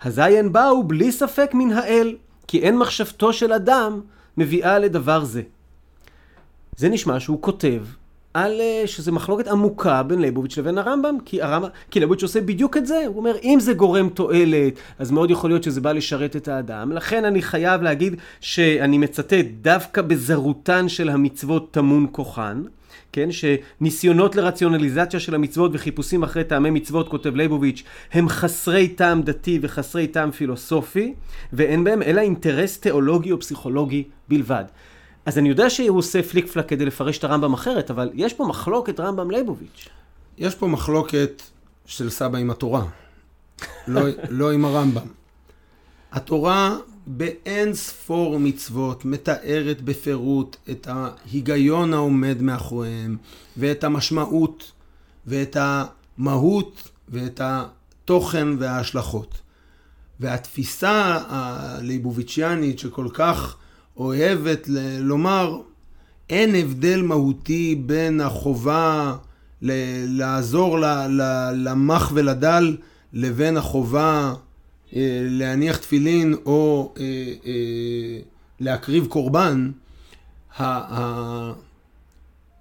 אזי הן באו בלי ספק מן האל, כי אין מחשבתו של אדם מביאה לדבר זה. זה נשמע שהוא כותב על אה, שזה מחלוקת עמוקה בין ליבוביץ' לבין הרמב"ם, כי, הרמב"ם, כי ליבוביץ' עושה בדיוק את זה, הוא אומר אם זה גורם תועלת, אז מאוד יכול להיות שזה בא לשרת את האדם, לכן אני חייב להגיד שאני מצטט דווקא בזרותן של המצוות טמון כוחן, כן, שניסיונות לרציונליזציה של המצוות וחיפושים אחרי טעמי מצוות, כותב ליבוביץ', הם חסרי טעם דתי וחסרי טעם פילוסופי, ואין בהם אלא אינטרס תיאולוגי או פסיכולוגי בלבד. אז אני יודע שהוא עושה פליק פלק כדי לפרש את הרמב"ם אחרת, אבל יש פה מחלוקת רמב"ם ליבוביץ'. יש פה מחלוקת של סבא עם התורה, לא, לא עם הרמב"ם. התורה באין ספור מצוות מתארת בפירוט את ההיגיון העומד מאחוריהם, ואת המשמעות, ואת המהות, ואת התוכן וההשלכות. והתפיסה הליבוביץ'יאנית שכל כך אוהבת ל- לומר, אין הבדל מהותי בין החובה ל- לעזור ל- ל- למח ולדל לבין החובה להניח תפילין או אה, אה, להקריב קורבן,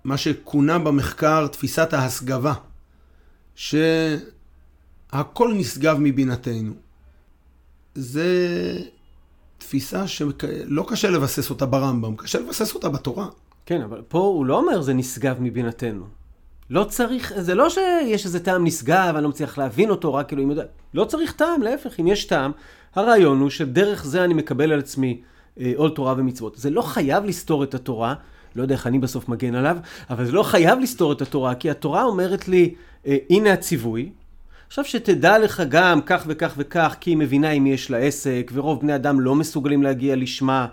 מה שכונה במחקר תפיסת ההסגבה, שהכל נשגב מבינתנו. זה תפיסה שלא קשה לבסס אותה ברמב"ם, קשה לבסס אותה בתורה. כן, אבל פה הוא לא אומר זה נשגב מבינתנו. לא צריך, זה לא שיש איזה טעם נשגב, אני לא מצליח להבין אותו, רק אלוהים יודע. לא צריך טעם, להפך, אם יש טעם, הרעיון הוא שדרך זה אני מקבל על עצמי אה, עול תורה ומצוות. זה לא חייב לסתור את התורה, לא יודע איך אני בסוף מגן עליו, אבל זה לא חייב לסתור את התורה, כי התורה אומרת לי, אה, הנה הציווי. עכשיו שתדע לך גם כך וכך וכך, כי היא מבינה אם יש לה עסק, ורוב בני אדם לא מסוגלים להגיע לשמה.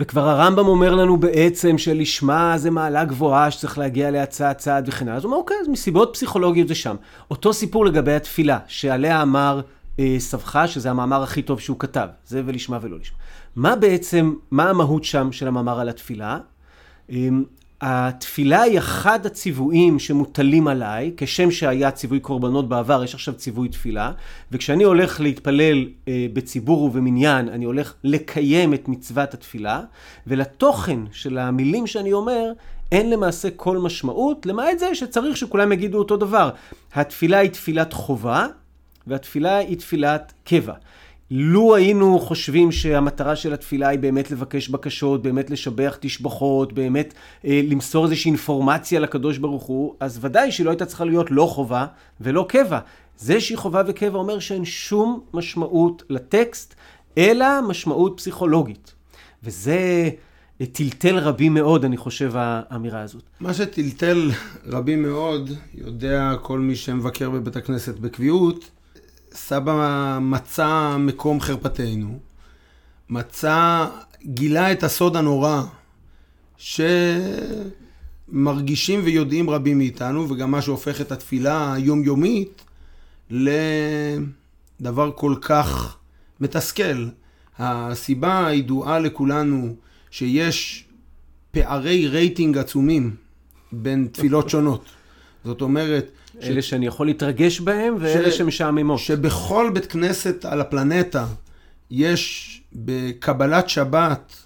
וכבר הרמב"ם אומר לנו בעצם שלשמה זה מעלה גבוהה שצריך להגיע אליה צעד צעד וכן הלאה. אז הוא אומר, אוקיי, אז מסיבות פסיכולוגיות זה שם. אותו סיפור לגבי התפילה, שעליה אמר אה, סבך, שזה המאמר הכי טוב שהוא כתב, זה ולשמה ולא לשמה. מה בעצם, מה המהות שם של המאמר על התפילה? אה, התפילה היא אחד הציוויים שמוטלים עליי, כשם שהיה ציווי קורבנות בעבר, יש עכשיו ציווי תפילה, וכשאני הולך להתפלל אה, בציבור ובמניין, אני הולך לקיים את מצוות התפילה, ולתוכן של המילים שאני אומר, אין למעשה כל משמעות, למעט זה שצריך שכולם יגידו אותו דבר. התפילה היא תפילת חובה, והתפילה היא תפילת קבע. לו היינו חושבים שהמטרה של התפילה היא באמת לבקש בקשות, באמת לשבח תשבחות, באמת אה, למסור איזושהי אינפורמציה לקדוש ברוך הוא, אז ודאי שהיא לא הייתה צריכה להיות לא חובה ולא קבע. זה שהיא חובה וקבע אומר שאין שום משמעות לטקסט, אלא משמעות פסיכולוגית. וזה אה, טלטל רבים מאוד, אני חושב, האמירה הזאת. מה שטלטל רבים מאוד, יודע כל מי שמבקר בבית הכנסת בקביעות, סבא מצא מקום חרפתנו, מצא, גילה את הסוד הנורא שמרגישים ויודעים רבים מאיתנו, וגם מה שהופך את התפילה היומיומית לדבר כל כך מתסכל. הסיבה הידועה לכולנו שיש פערי רייטינג עצומים בין תפילות שונות. זאת אומרת, אלה שאני יכול להתרגש בהם ואלה ש... שמשעממות. שבכל בית כנסת על הפלנטה יש בקבלת שבת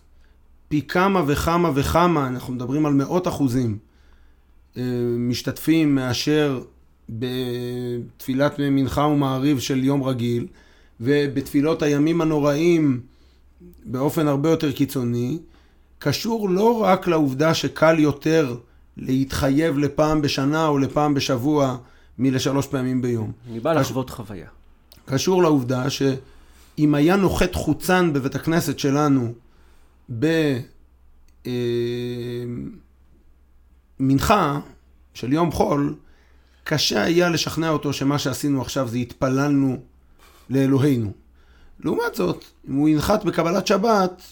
פי כמה וכמה וכמה, אנחנו מדברים על מאות אחוזים, אה, משתתפים מאשר בתפילת מנחה ומעריב של יום רגיל, ובתפילות הימים הנוראים באופן הרבה יותר קיצוני, קשור לא רק לעובדה שקל יותר להתחייב לפעם בשנה או לפעם בשבוע מלשלוש פעמים ביום. אני בא לחוות חוויה. קשור לעובדה שאם היה נוחת חוצן בבית הכנסת שלנו במנחה אה, של יום חול, קשה היה לשכנע אותו שמה שעשינו עכשיו זה התפללנו לאלוהינו. לעומת זאת, אם הוא ינחת בקבלת שבת,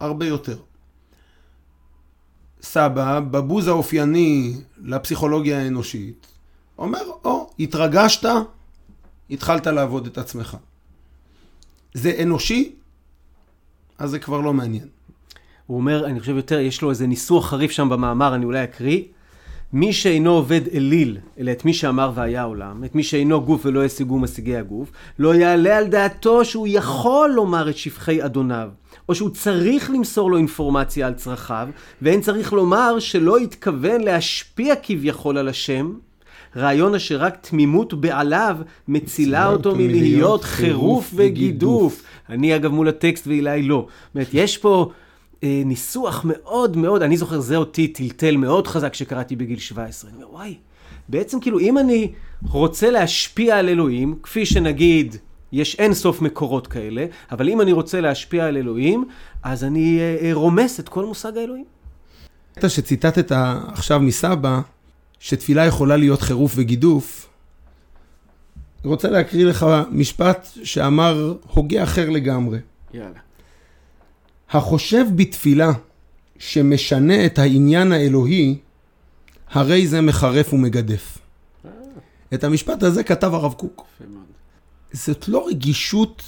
הרבה יותר. סבא, בבוז האופייני לפסיכולוגיה האנושית, אומר, או, התרגשת, התחלת לעבוד את עצמך. זה אנושי, אז זה כבר לא מעניין. הוא אומר, אני חושב יותר, יש לו איזה ניסוח חריף שם במאמר, אני אולי אקריא. מי שאינו עובד אליל, אלא את מי שאמר והיה עולם, את מי שאינו גוף ולא ישיגו משיגי הגוף, לא יעלה על דעתו שהוא יכול לומר את שבחי אדוניו, או שהוא צריך למסור לו אינפורמציה על צרכיו, ואין צריך לומר שלא התכוון להשפיע כביכול על השם, רעיון אשר רק תמימות בעליו מצילה אותו מלהיות חירוף וגידוף. אני אגב מול הטקסט ואילי לא. זאת אומרת, יש פה אה, ניסוח מאוד מאוד, אני זוכר, זה אותי טלטל מאוד חזק שקראתי בגיל 17. אני אומר, וואי, בעצם כאילו אם אני רוצה להשפיע על אלוהים, כפי שנגיד... יש אין סוף מקורות כאלה, אבל אם אני רוצה להשפיע על אלוהים, אז אני אה, אה, רומס את כל מושג האלוהים. אתה שציטטת עכשיו מסבא, שתפילה יכולה להיות חירוף וגידוף, אני רוצה להקריא לך משפט שאמר הוגה אחר לגמרי. יאללה. החושב בתפילה שמשנה את העניין האלוהי, הרי זה מחרף ומגדף. אה. את המשפט הזה כתב הרב קוק. זאת לא רגישות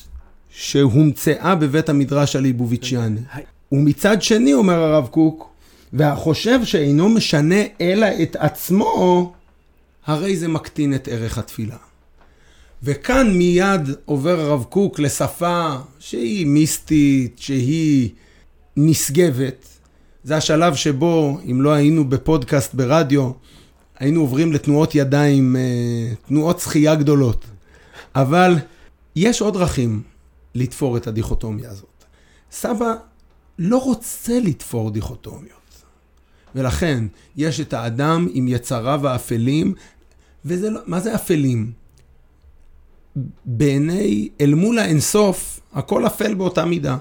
שהומצאה בבית המדרש הליבוביצ'יאני. ומצד שני, אומר הרב קוק, והחושב שאינו משנה אלא את עצמו, הרי זה מקטין את ערך התפילה. וכאן מיד עובר הרב קוק לשפה שהיא מיסטית, שהיא נשגבת. זה השלב שבו, אם לא היינו בפודקאסט ברדיו, היינו עוברים לתנועות ידיים, אה, תנועות שחייה גדולות. אבל יש עוד דרכים לתפור את הדיכוטומיה הזאת. סבא לא רוצה לתפור דיכוטומיות. ולכן יש את האדם עם יצריו האפלים, וזה לא, מה זה אפלים? בעיני, אל מול האינסוף, הכל אפל באותה מידה.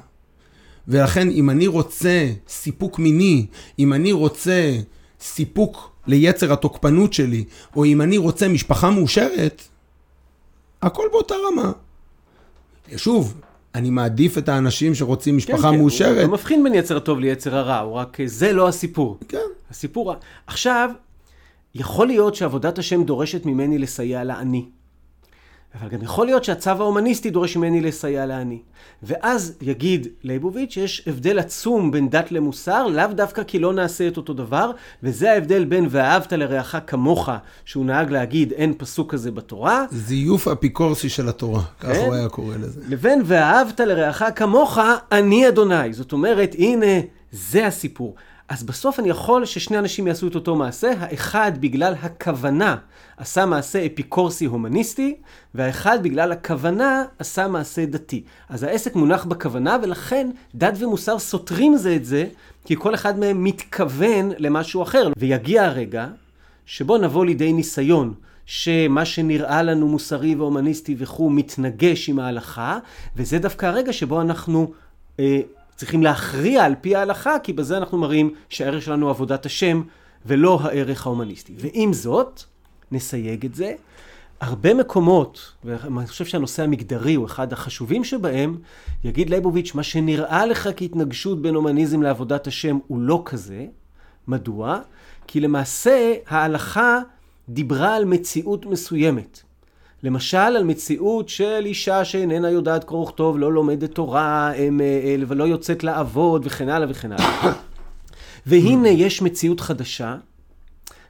ולכן אם אני רוצה סיפוק מיני, אם אני רוצה סיפוק ליצר התוקפנות שלי, או אם אני רוצה משפחה מאושרת, הכל באותה רמה. שוב, אני מעדיף את האנשים שרוצים משפחה כן, מאושרת. הוא לא מבחין בין יצר הטוב ליצר הרע, הוא רק, זה לא הסיפור. כן. הסיפור, עכשיו, יכול להיות שעבודת השם דורשת ממני לסייע לעני. אבל גם יכול להיות שהצו ההומניסטי דורש ממני לסייע לעני. ואז יגיד ליבוביץ' שיש הבדל עצום בין דת למוסר, לאו דווקא כי לא נעשה את אותו דבר, וזה ההבדל בין ואהבת לרעך כמוך, שהוא נהג להגיד אין פסוק כזה בתורה. זיוף אפיקורסי של התורה, כך כן. הוא היה קורא לזה. לבין ואהבת לרעך כמוך, אני אדוני. זאת אומרת, הנה, זה הסיפור. אז בסוף אני יכול ששני אנשים יעשו את אותו מעשה, האחד בגלל הכוונה עשה מעשה אפיקורסי הומניסטי, והאחד בגלל הכוונה עשה מעשה דתי. אז העסק מונח בכוונה, ולכן דת ומוסר סותרים זה את זה, כי כל אחד מהם מתכוון למשהו אחר. ויגיע הרגע שבו נבוא לידי ניסיון. שמה שנראה לנו מוסרי והומניסטי וכו' מתנגש עם ההלכה, וזה דווקא הרגע שבו אנחנו אה, צריכים להכריע על פי ההלכה, כי בזה אנחנו מראים שהערך שלנו הוא עבודת השם, ולא הערך ההומניסטי. ועם זאת, נסייג את זה, הרבה מקומות, ואני חושב שהנושא המגדרי הוא אחד החשובים שבהם, יגיד ליבוביץ', מה שנראה לך כהתנגשות בין הומניזם לעבודת השם הוא לא כזה. מדוע? כי למעשה ההלכה דיברה על מציאות מסוימת. למשל, על מציאות של אישה שאיננה יודעת קרוא וכתוב, לא לומדת תורה, הם, אה, ולא יוצאת לעבוד, וכן הלאה וכן הלאה. [COUGHS] והנה יש מציאות חדשה,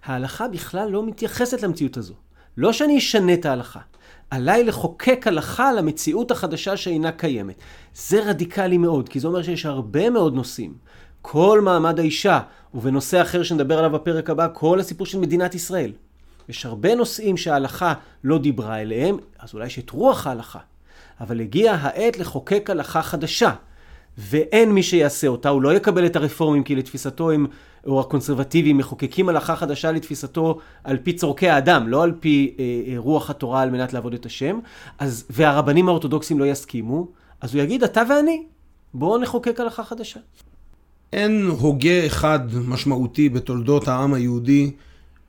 ההלכה בכלל לא מתייחסת למציאות הזו. לא שאני אשנה את ההלכה, עליי לחוקק הלכה למציאות החדשה שאינה קיימת. זה רדיקלי מאוד, כי זה אומר שיש הרבה מאוד נושאים. כל מעמד האישה, ובנושא אחר שנדבר עליו בפרק הבא, כל הסיפור של מדינת ישראל. יש הרבה נושאים שההלכה לא דיברה אליהם, אז אולי יש את רוח ההלכה. אבל הגיעה העת לחוקק הלכה חדשה. ואין מי שיעשה אותה, הוא לא יקבל את הרפורמים, כי לתפיסתו הם, או הקונסרבטיבים, מחוקקים הלכה חדשה לתפיסתו על פי צורכי האדם, לא על פי אה, אה, רוח התורה על מנת לעבוד את השם, אז, והרבנים האורתודוקסים לא יסכימו, אז הוא יגיד, אתה ואני, בואו נחוקק הלכה חדשה. אין הוגה אחד משמעותי בתולדות העם היהודי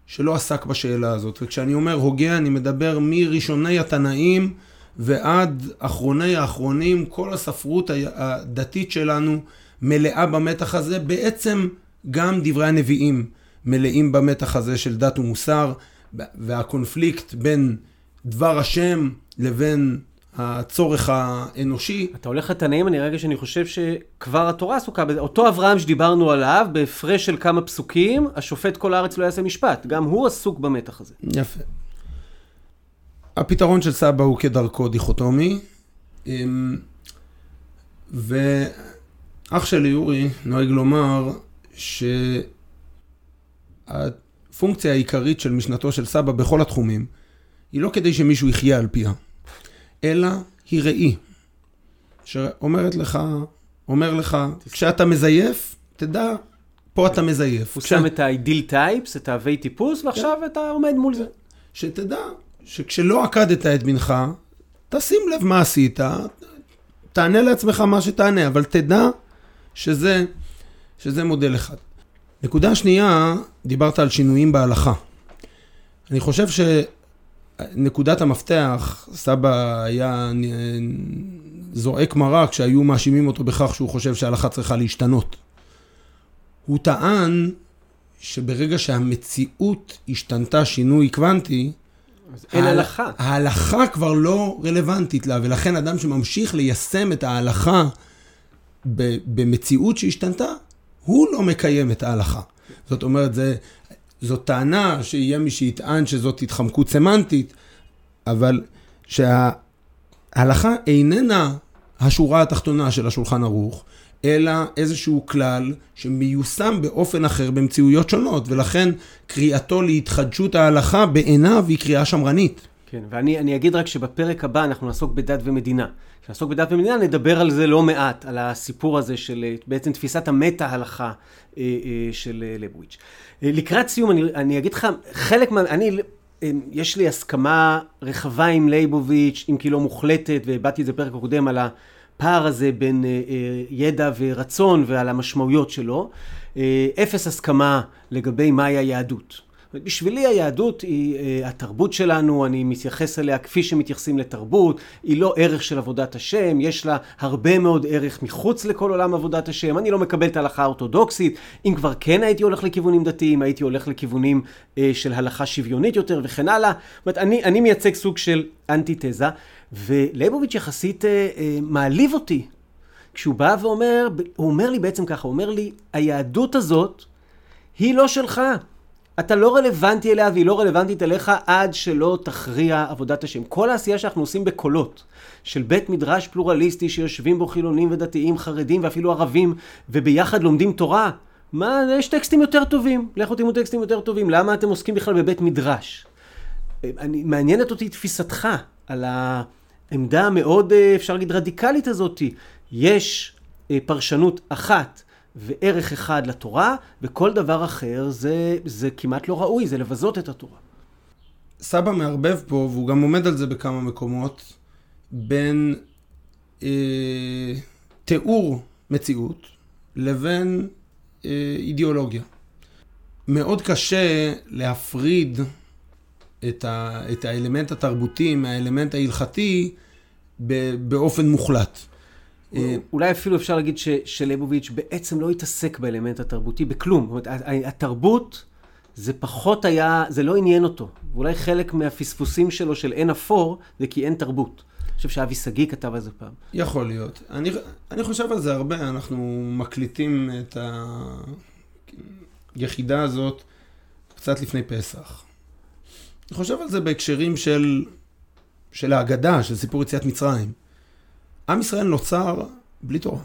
שלא עסק בשאלה הזאת. וכשאני אומר הוגה, אני מדבר מראשוני התנאים ועד אחרוני האחרונים, כל הספרות הדתית שלנו מלאה במתח הזה. בעצם גם דברי הנביאים מלאים במתח הזה של דת ומוסר, והקונפליקט בין דבר השם לבין הצורך האנושי. אתה הולך לתנאים, אני רגע שאני חושב שכבר התורה עסוקה בזה. אותו אברהם שדיברנו עליו, בהפרש של כמה פסוקים, השופט כל הארץ לא יעשה משפט. גם הוא עסוק במתח הזה. יפה. הפתרון של סבא הוא כדרכו דיכוטומי. אמ, ואח שלי אורי נוהג לומר שהפונקציה העיקרית של משנתו של סבא בכל התחומים היא לא כדי שמישהו יחיה על פיה, אלא היא ראי, שאומרת לך, אומר לך, כשאתה מזייף, תדע, פה אתה מזייף. הוא שם את האידיל טייפס, את האבי טיפוס, ועכשיו אתה עומד מול זה. שתדע שכשלא עקדת את בנך, תשים לב מה עשית, תענה לעצמך מה שתענה, אבל תדע שזה, שזה מודל אחד. נקודה שנייה, דיברת על שינויים בהלכה. אני חושב שנקודת המפתח, סבא היה זועק מרה כשהיו מאשימים אותו בכך שהוא חושב שההלכה צריכה להשתנות. הוא טען שברגע שהמציאות השתנתה שינוי קוונטי, אין הלכה. ההלכה כבר לא רלוונטית לה, ולכן אדם שממשיך ליישם את ההלכה במציאות שהשתנתה, הוא לא מקיים את ההלכה. זאת אומרת, זה, זאת טענה שיהיה מי שיטען שזאת התחמקות סמנטית, אבל שההלכה איננה השורה התחתונה של השולחן ערוך, אלא איזשהו כלל שמיושם באופן אחר במציאויות שונות, ולכן קריאתו להתחדשות ההלכה בעיניו היא קריאה שמרנית. כן, ואני אני אגיד רק שבפרק הבא אנחנו נעסוק בדת ומדינה. כשנעסוק בדת ומדינה נדבר על זה לא מעט, על הסיפור הזה של אה, בעצם תפיסת המטה-הלכה אה, אה, של ליבוביץ'. לקראת סיום אני, אני אגיד לך, חלק מה... אני, יש לי הסכמה רחבה עם ליבוביץ', אם כי לא מוחלטת, והבעתי את זה בפרק הקודם על הפער הזה בין ידע ורצון ועל המשמעויות שלו. אפס הסכמה לגבי מהי היהדות. בשבילי היהדות היא uh, התרבות שלנו, אני מתייחס אליה כפי שמתייחסים לתרבות, היא לא ערך של עבודת השם, יש לה הרבה מאוד ערך מחוץ לכל עולם עבודת השם, אני לא מקבל את ההלכה האורתודוקסית, אם כבר כן הייתי הולך לכיוונים דתיים, הייתי הולך לכיוונים uh, של הלכה שוויונית יותר וכן הלאה. זאת אומרת, אני, אני מייצג סוג של אנטיתזה, ולייבוביץ' יחסית uh, uh, מעליב אותי. כשהוא בא ואומר, הוא אומר לי בעצם ככה, הוא אומר לי, היהדות הזאת היא לא שלך. אתה לא רלוונטי אליה והיא לא רלוונטית אליך עד שלא תכריע עבודת השם. כל העשייה שאנחנו עושים בקולות של בית מדרש פלורליסטי שיושבים בו חילונים ודתיים, חרדים ואפילו ערבים וביחד לומדים תורה, מה, יש טקסטים יותר טובים, לכו תלמדו טקסטים יותר טובים, למה אתם עוסקים בכלל בבית מדרש? אני, מעניינת אותי תפיסתך על העמדה המאוד, אה, אפשר להגיד, רדיקלית הזאתי. יש אה, פרשנות אחת וערך אחד לתורה, וכל דבר אחר זה, זה כמעט לא ראוי, זה לבזות את התורה. סבא מערבב פה, והוא גם עומד על זה בכמה מקומות, בין אה, תיאור מציאות לבין אה, אידיאולוגיה. מאוד קשה להפריד את, ה, את האלמנט התרבותי מהאלמנט ההלכתי באופן מוחלט. אה, אולי אפילו אפשר להגיד שלייבוביץ' בעצם לא התעסק באלמנט התרבותי בכלום. זאת אומרת, התרבות זה פחות היה, זה לא עניין אותו. ואולי חלק מהפספוסים שלו של אין אפור זה כי אין תרבות. אני חושב שאבי שגיא כתב על זה פעם. יכול להיות. אני, אני חושב על זה הרבה, אנחנו מקליטים את היחידה הזאת קצת לפני פסח. אני חושב על זה בהקשרים של, של ההגדה, של סיפור יציאת מצרים. עם ישראל נוצר בלי תורה.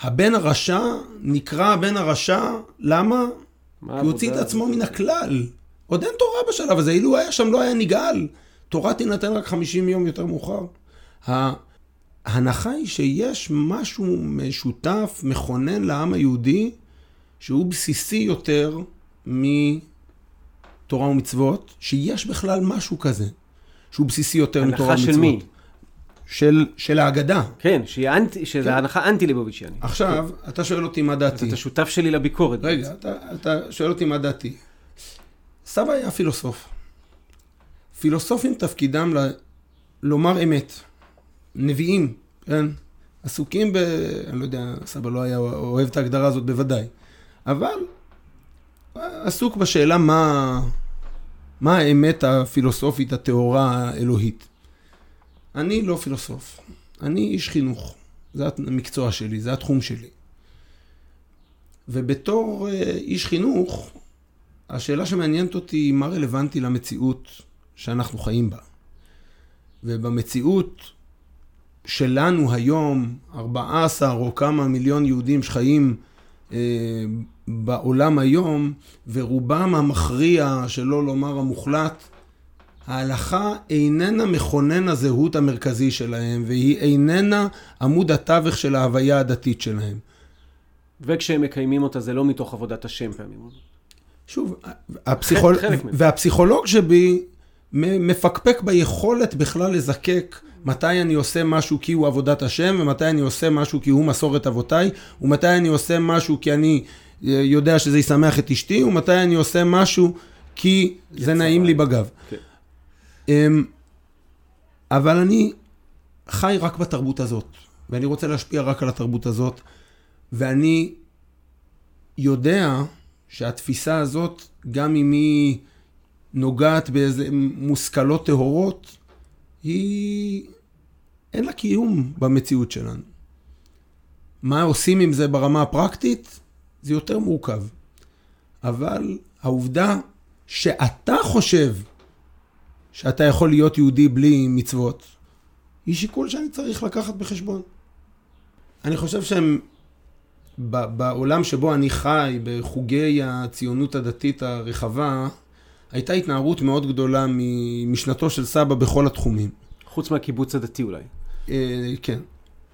הבן הרשע נקרא הבן הרשע, למה? כי הוא הוציא את עצמו מן הכלל. עוד אין תורה בשלב הזה, אילו היה שם לא היה נגאל. תורה תינתן רק 50 יום יותר מאוחר. ההנחה היא שיש משהו משותף, מכונן לעם היהודי, שהוא בסיסי יותר מתורה ומצוות, שיש בכלל משהו כזה, שהוא בסיסי יותר מתורה ומצוות. הנחה של מי? של, של ההגדה. כן, שהיא אנטי, שזו כן. הנחה אנטי ליבוביציאני. עכשיו, כן. אתה שואל אותי מה דעתי. אתה שותף שלי לביקורת. רגע, אתה, אתה שואל אותי מה דעתי. סבא היה פילוסוף. פילוסופים תפקידם ל... לומר אמת. נביאים, כן? עסוקים ב... אני לא יודע, סבא לא היה אוהב את ההגדרה הזאת בוודאי. אבל עסוק בשאלה מה, מה האמת הפילוסופית הטהורה האלוהית. אני לא פילוסוף, אני איש חינוך. זה המקצוע שלי, זה התחום שלי. ובתור אה, איש חינוך, השאלה שמעניינת אותי היא מה רלוונטי למציאות שאנחנו חיים בה. ובמציאות שלנו היום, 14 או כמה מיליון יהודים שחיים אה, בעולם היום, ורובם המכריע, שלא לומר המוחלט, ההלכה איננה מכונן הזהות המרכזי שלהם, והיא איננה עמוד התווך של ההוויה הדתית שלהם. וכשהם מקיימים אותה זה לא מתוך עבודת השם פעמים. שוב, הפסיכול... והפסיכולוג שבי מפקפק ביכולת בכלל לזקק מתי אני עושה משהו כי הוא עבודת השם, ומתי אני עושה משהו כי הוא מסורת אבותיי, ומתי אני עושה משהו כי אני אה, יודע שזה ישמח את אשתי, ומתי אני עושה משהו כי זה נעים לי בגב. כן. אמ, אבל אני חי רק בתרבות הזאת, ואני רוצה להשפיע רק על התרבות הזאת, ואני יודע שהתפיסה הזאת, גם אם היא נוגעת באיזה מושכלות טהורות, היא... אין לה קיום במציאות שלנו. מה עושים עם זה ברמה הפרקטית? זה יותר מורכב. אבל העובדה שאתה חושב שאתה יכול להיות יהודי בלי מצוות, היא שיקול שאני צריך לקחת בחשבון. אני חושב שהם, בעולם שבו אני חי, בחוגי הציונות הדתית הרחבה, הייתה התנערות מאוד גדולה ממשנתו של סבא בכל התחומים. חוץ מהקיבוץ הדתי אולי. אה, כן.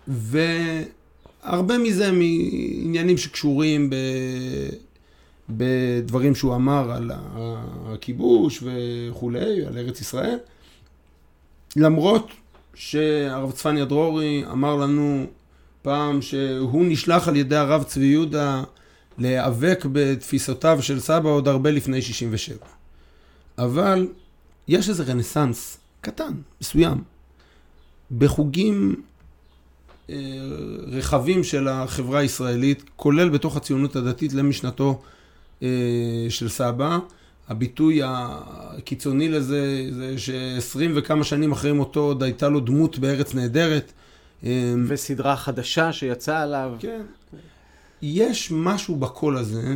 והרבה מזה מעניינים שקשורים ב... בדברים שהוא אמר על הכיבוש וכולי, על ארץ ישראל. למרות שהרב צפניה דרורי אמר לנו פעם שהוא נשלח על ידי הרב צבי יהודה להיאבק בתפיסותיו של סבא עוד הרבה לפני 67. אבל יש איזה רנסאנס קטן, מסוים, בחוגים אה, רחבים של החברה הישראלית, כולל בתוך הציונות הדתית למשנתו של סבא. הביטוי הקיצוני לזה זה שעשרים וכמה שנים אחרי מותו עוד הייתה לו דמות בארץ נהדרת. אה, וסדרה חדשה שיצאה עליו. כן. יש משהו בקול הזה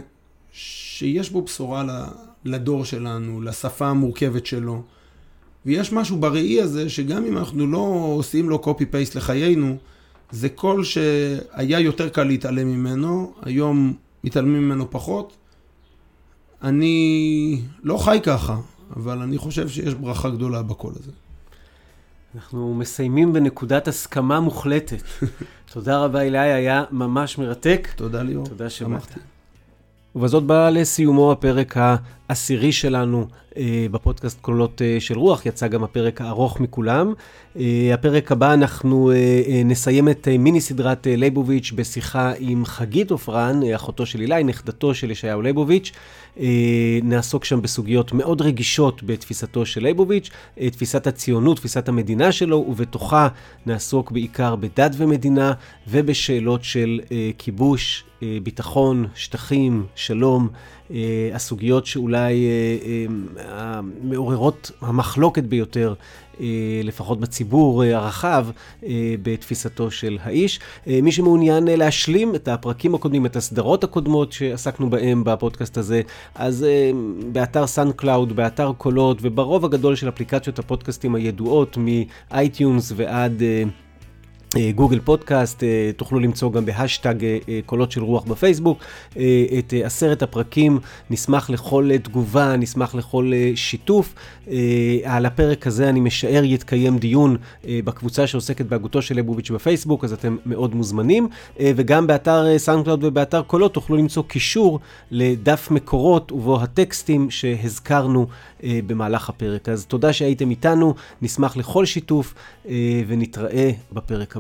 שיש בו בשורה לדור שלנו, לשפה המורכבת שלו. ויש משהו בראי הזה שגם אם אנחנו לא עושים לו copy-paste לחיינו, זה קול שהיה יותר קל להתעלם ממנו, היום מתעלמים ממנו פחות. אני לא חי ככה, אבל אני חושב שיש ברכה גדולה בקול הזה. אנחנו מסיימים בנקודת הסכמה מוחלטת. [LAUGHS] תודה רבה, אילי, היה ממש מרתק. תודה ליאור. תודה שבאת. ובזאת בא לסיומו הפרק העשירי שלנו אה, בפודקאסט קולות אה, של רוח, יצא גם הפרק הארוך מכולם. אה, הפרק הבא אנחנו אה, אה, נסיים את אה, מיני סדרת אה, ליבוביץ' בשיחה עם חגית עופרן, אה, אחותו של אילי, נכדתו של ישעיהו ליבוביץ'. אה, נעסוק שם בסוגיות מאוד רגישות בתפיסתו של ליבוביץ', אה, תפיסת הציונות, תפיסת המדינה שלו, ובתוכה נעסוק בעיקר בדת ומדינה ובשאלות של אה, כיבוש, אה, ביטחון, שטחים, שלום, הסוגיות שאולי אה, מעוררות המחלוקת ביותר. לפחות בציבור הרחב, בתפיסתו של האיש. מי שמעוניין להשלים את הפרקים הקודמים, את הסדרות הקודמות שעסקנו בהם בפודקאסט הזה, אז באתר סאונדקלאוד, באתר קולות, וברוב הגדול של אפליקציות הפודקאסטים הידועות, מאייטיונז ועד... אה, גוגל פודקאסט, אה, תוכלו למצוא גם בהאשטאג אה, קולות של רוח בפייסבוק את עשרת הפרקים, נשמח לכל תגובה, נשמח לכל שיתוף. על הפרק הזה אני משער יתקיים דיון בקבוצה שעוסקת בהגותו של ליבוביץ' בפייסבוק, אז אתם מאוד מוזמנים. וגם באתר סאונדקלאוד ובאתר קולות תוכלו למצוא קישור לדף מקורות ובו הטקסטים שהזכרנו במהלך הפרק. אז תודה שהייתם איתנו, נשמח לכל שיתוף ונתראה בפרק הבא.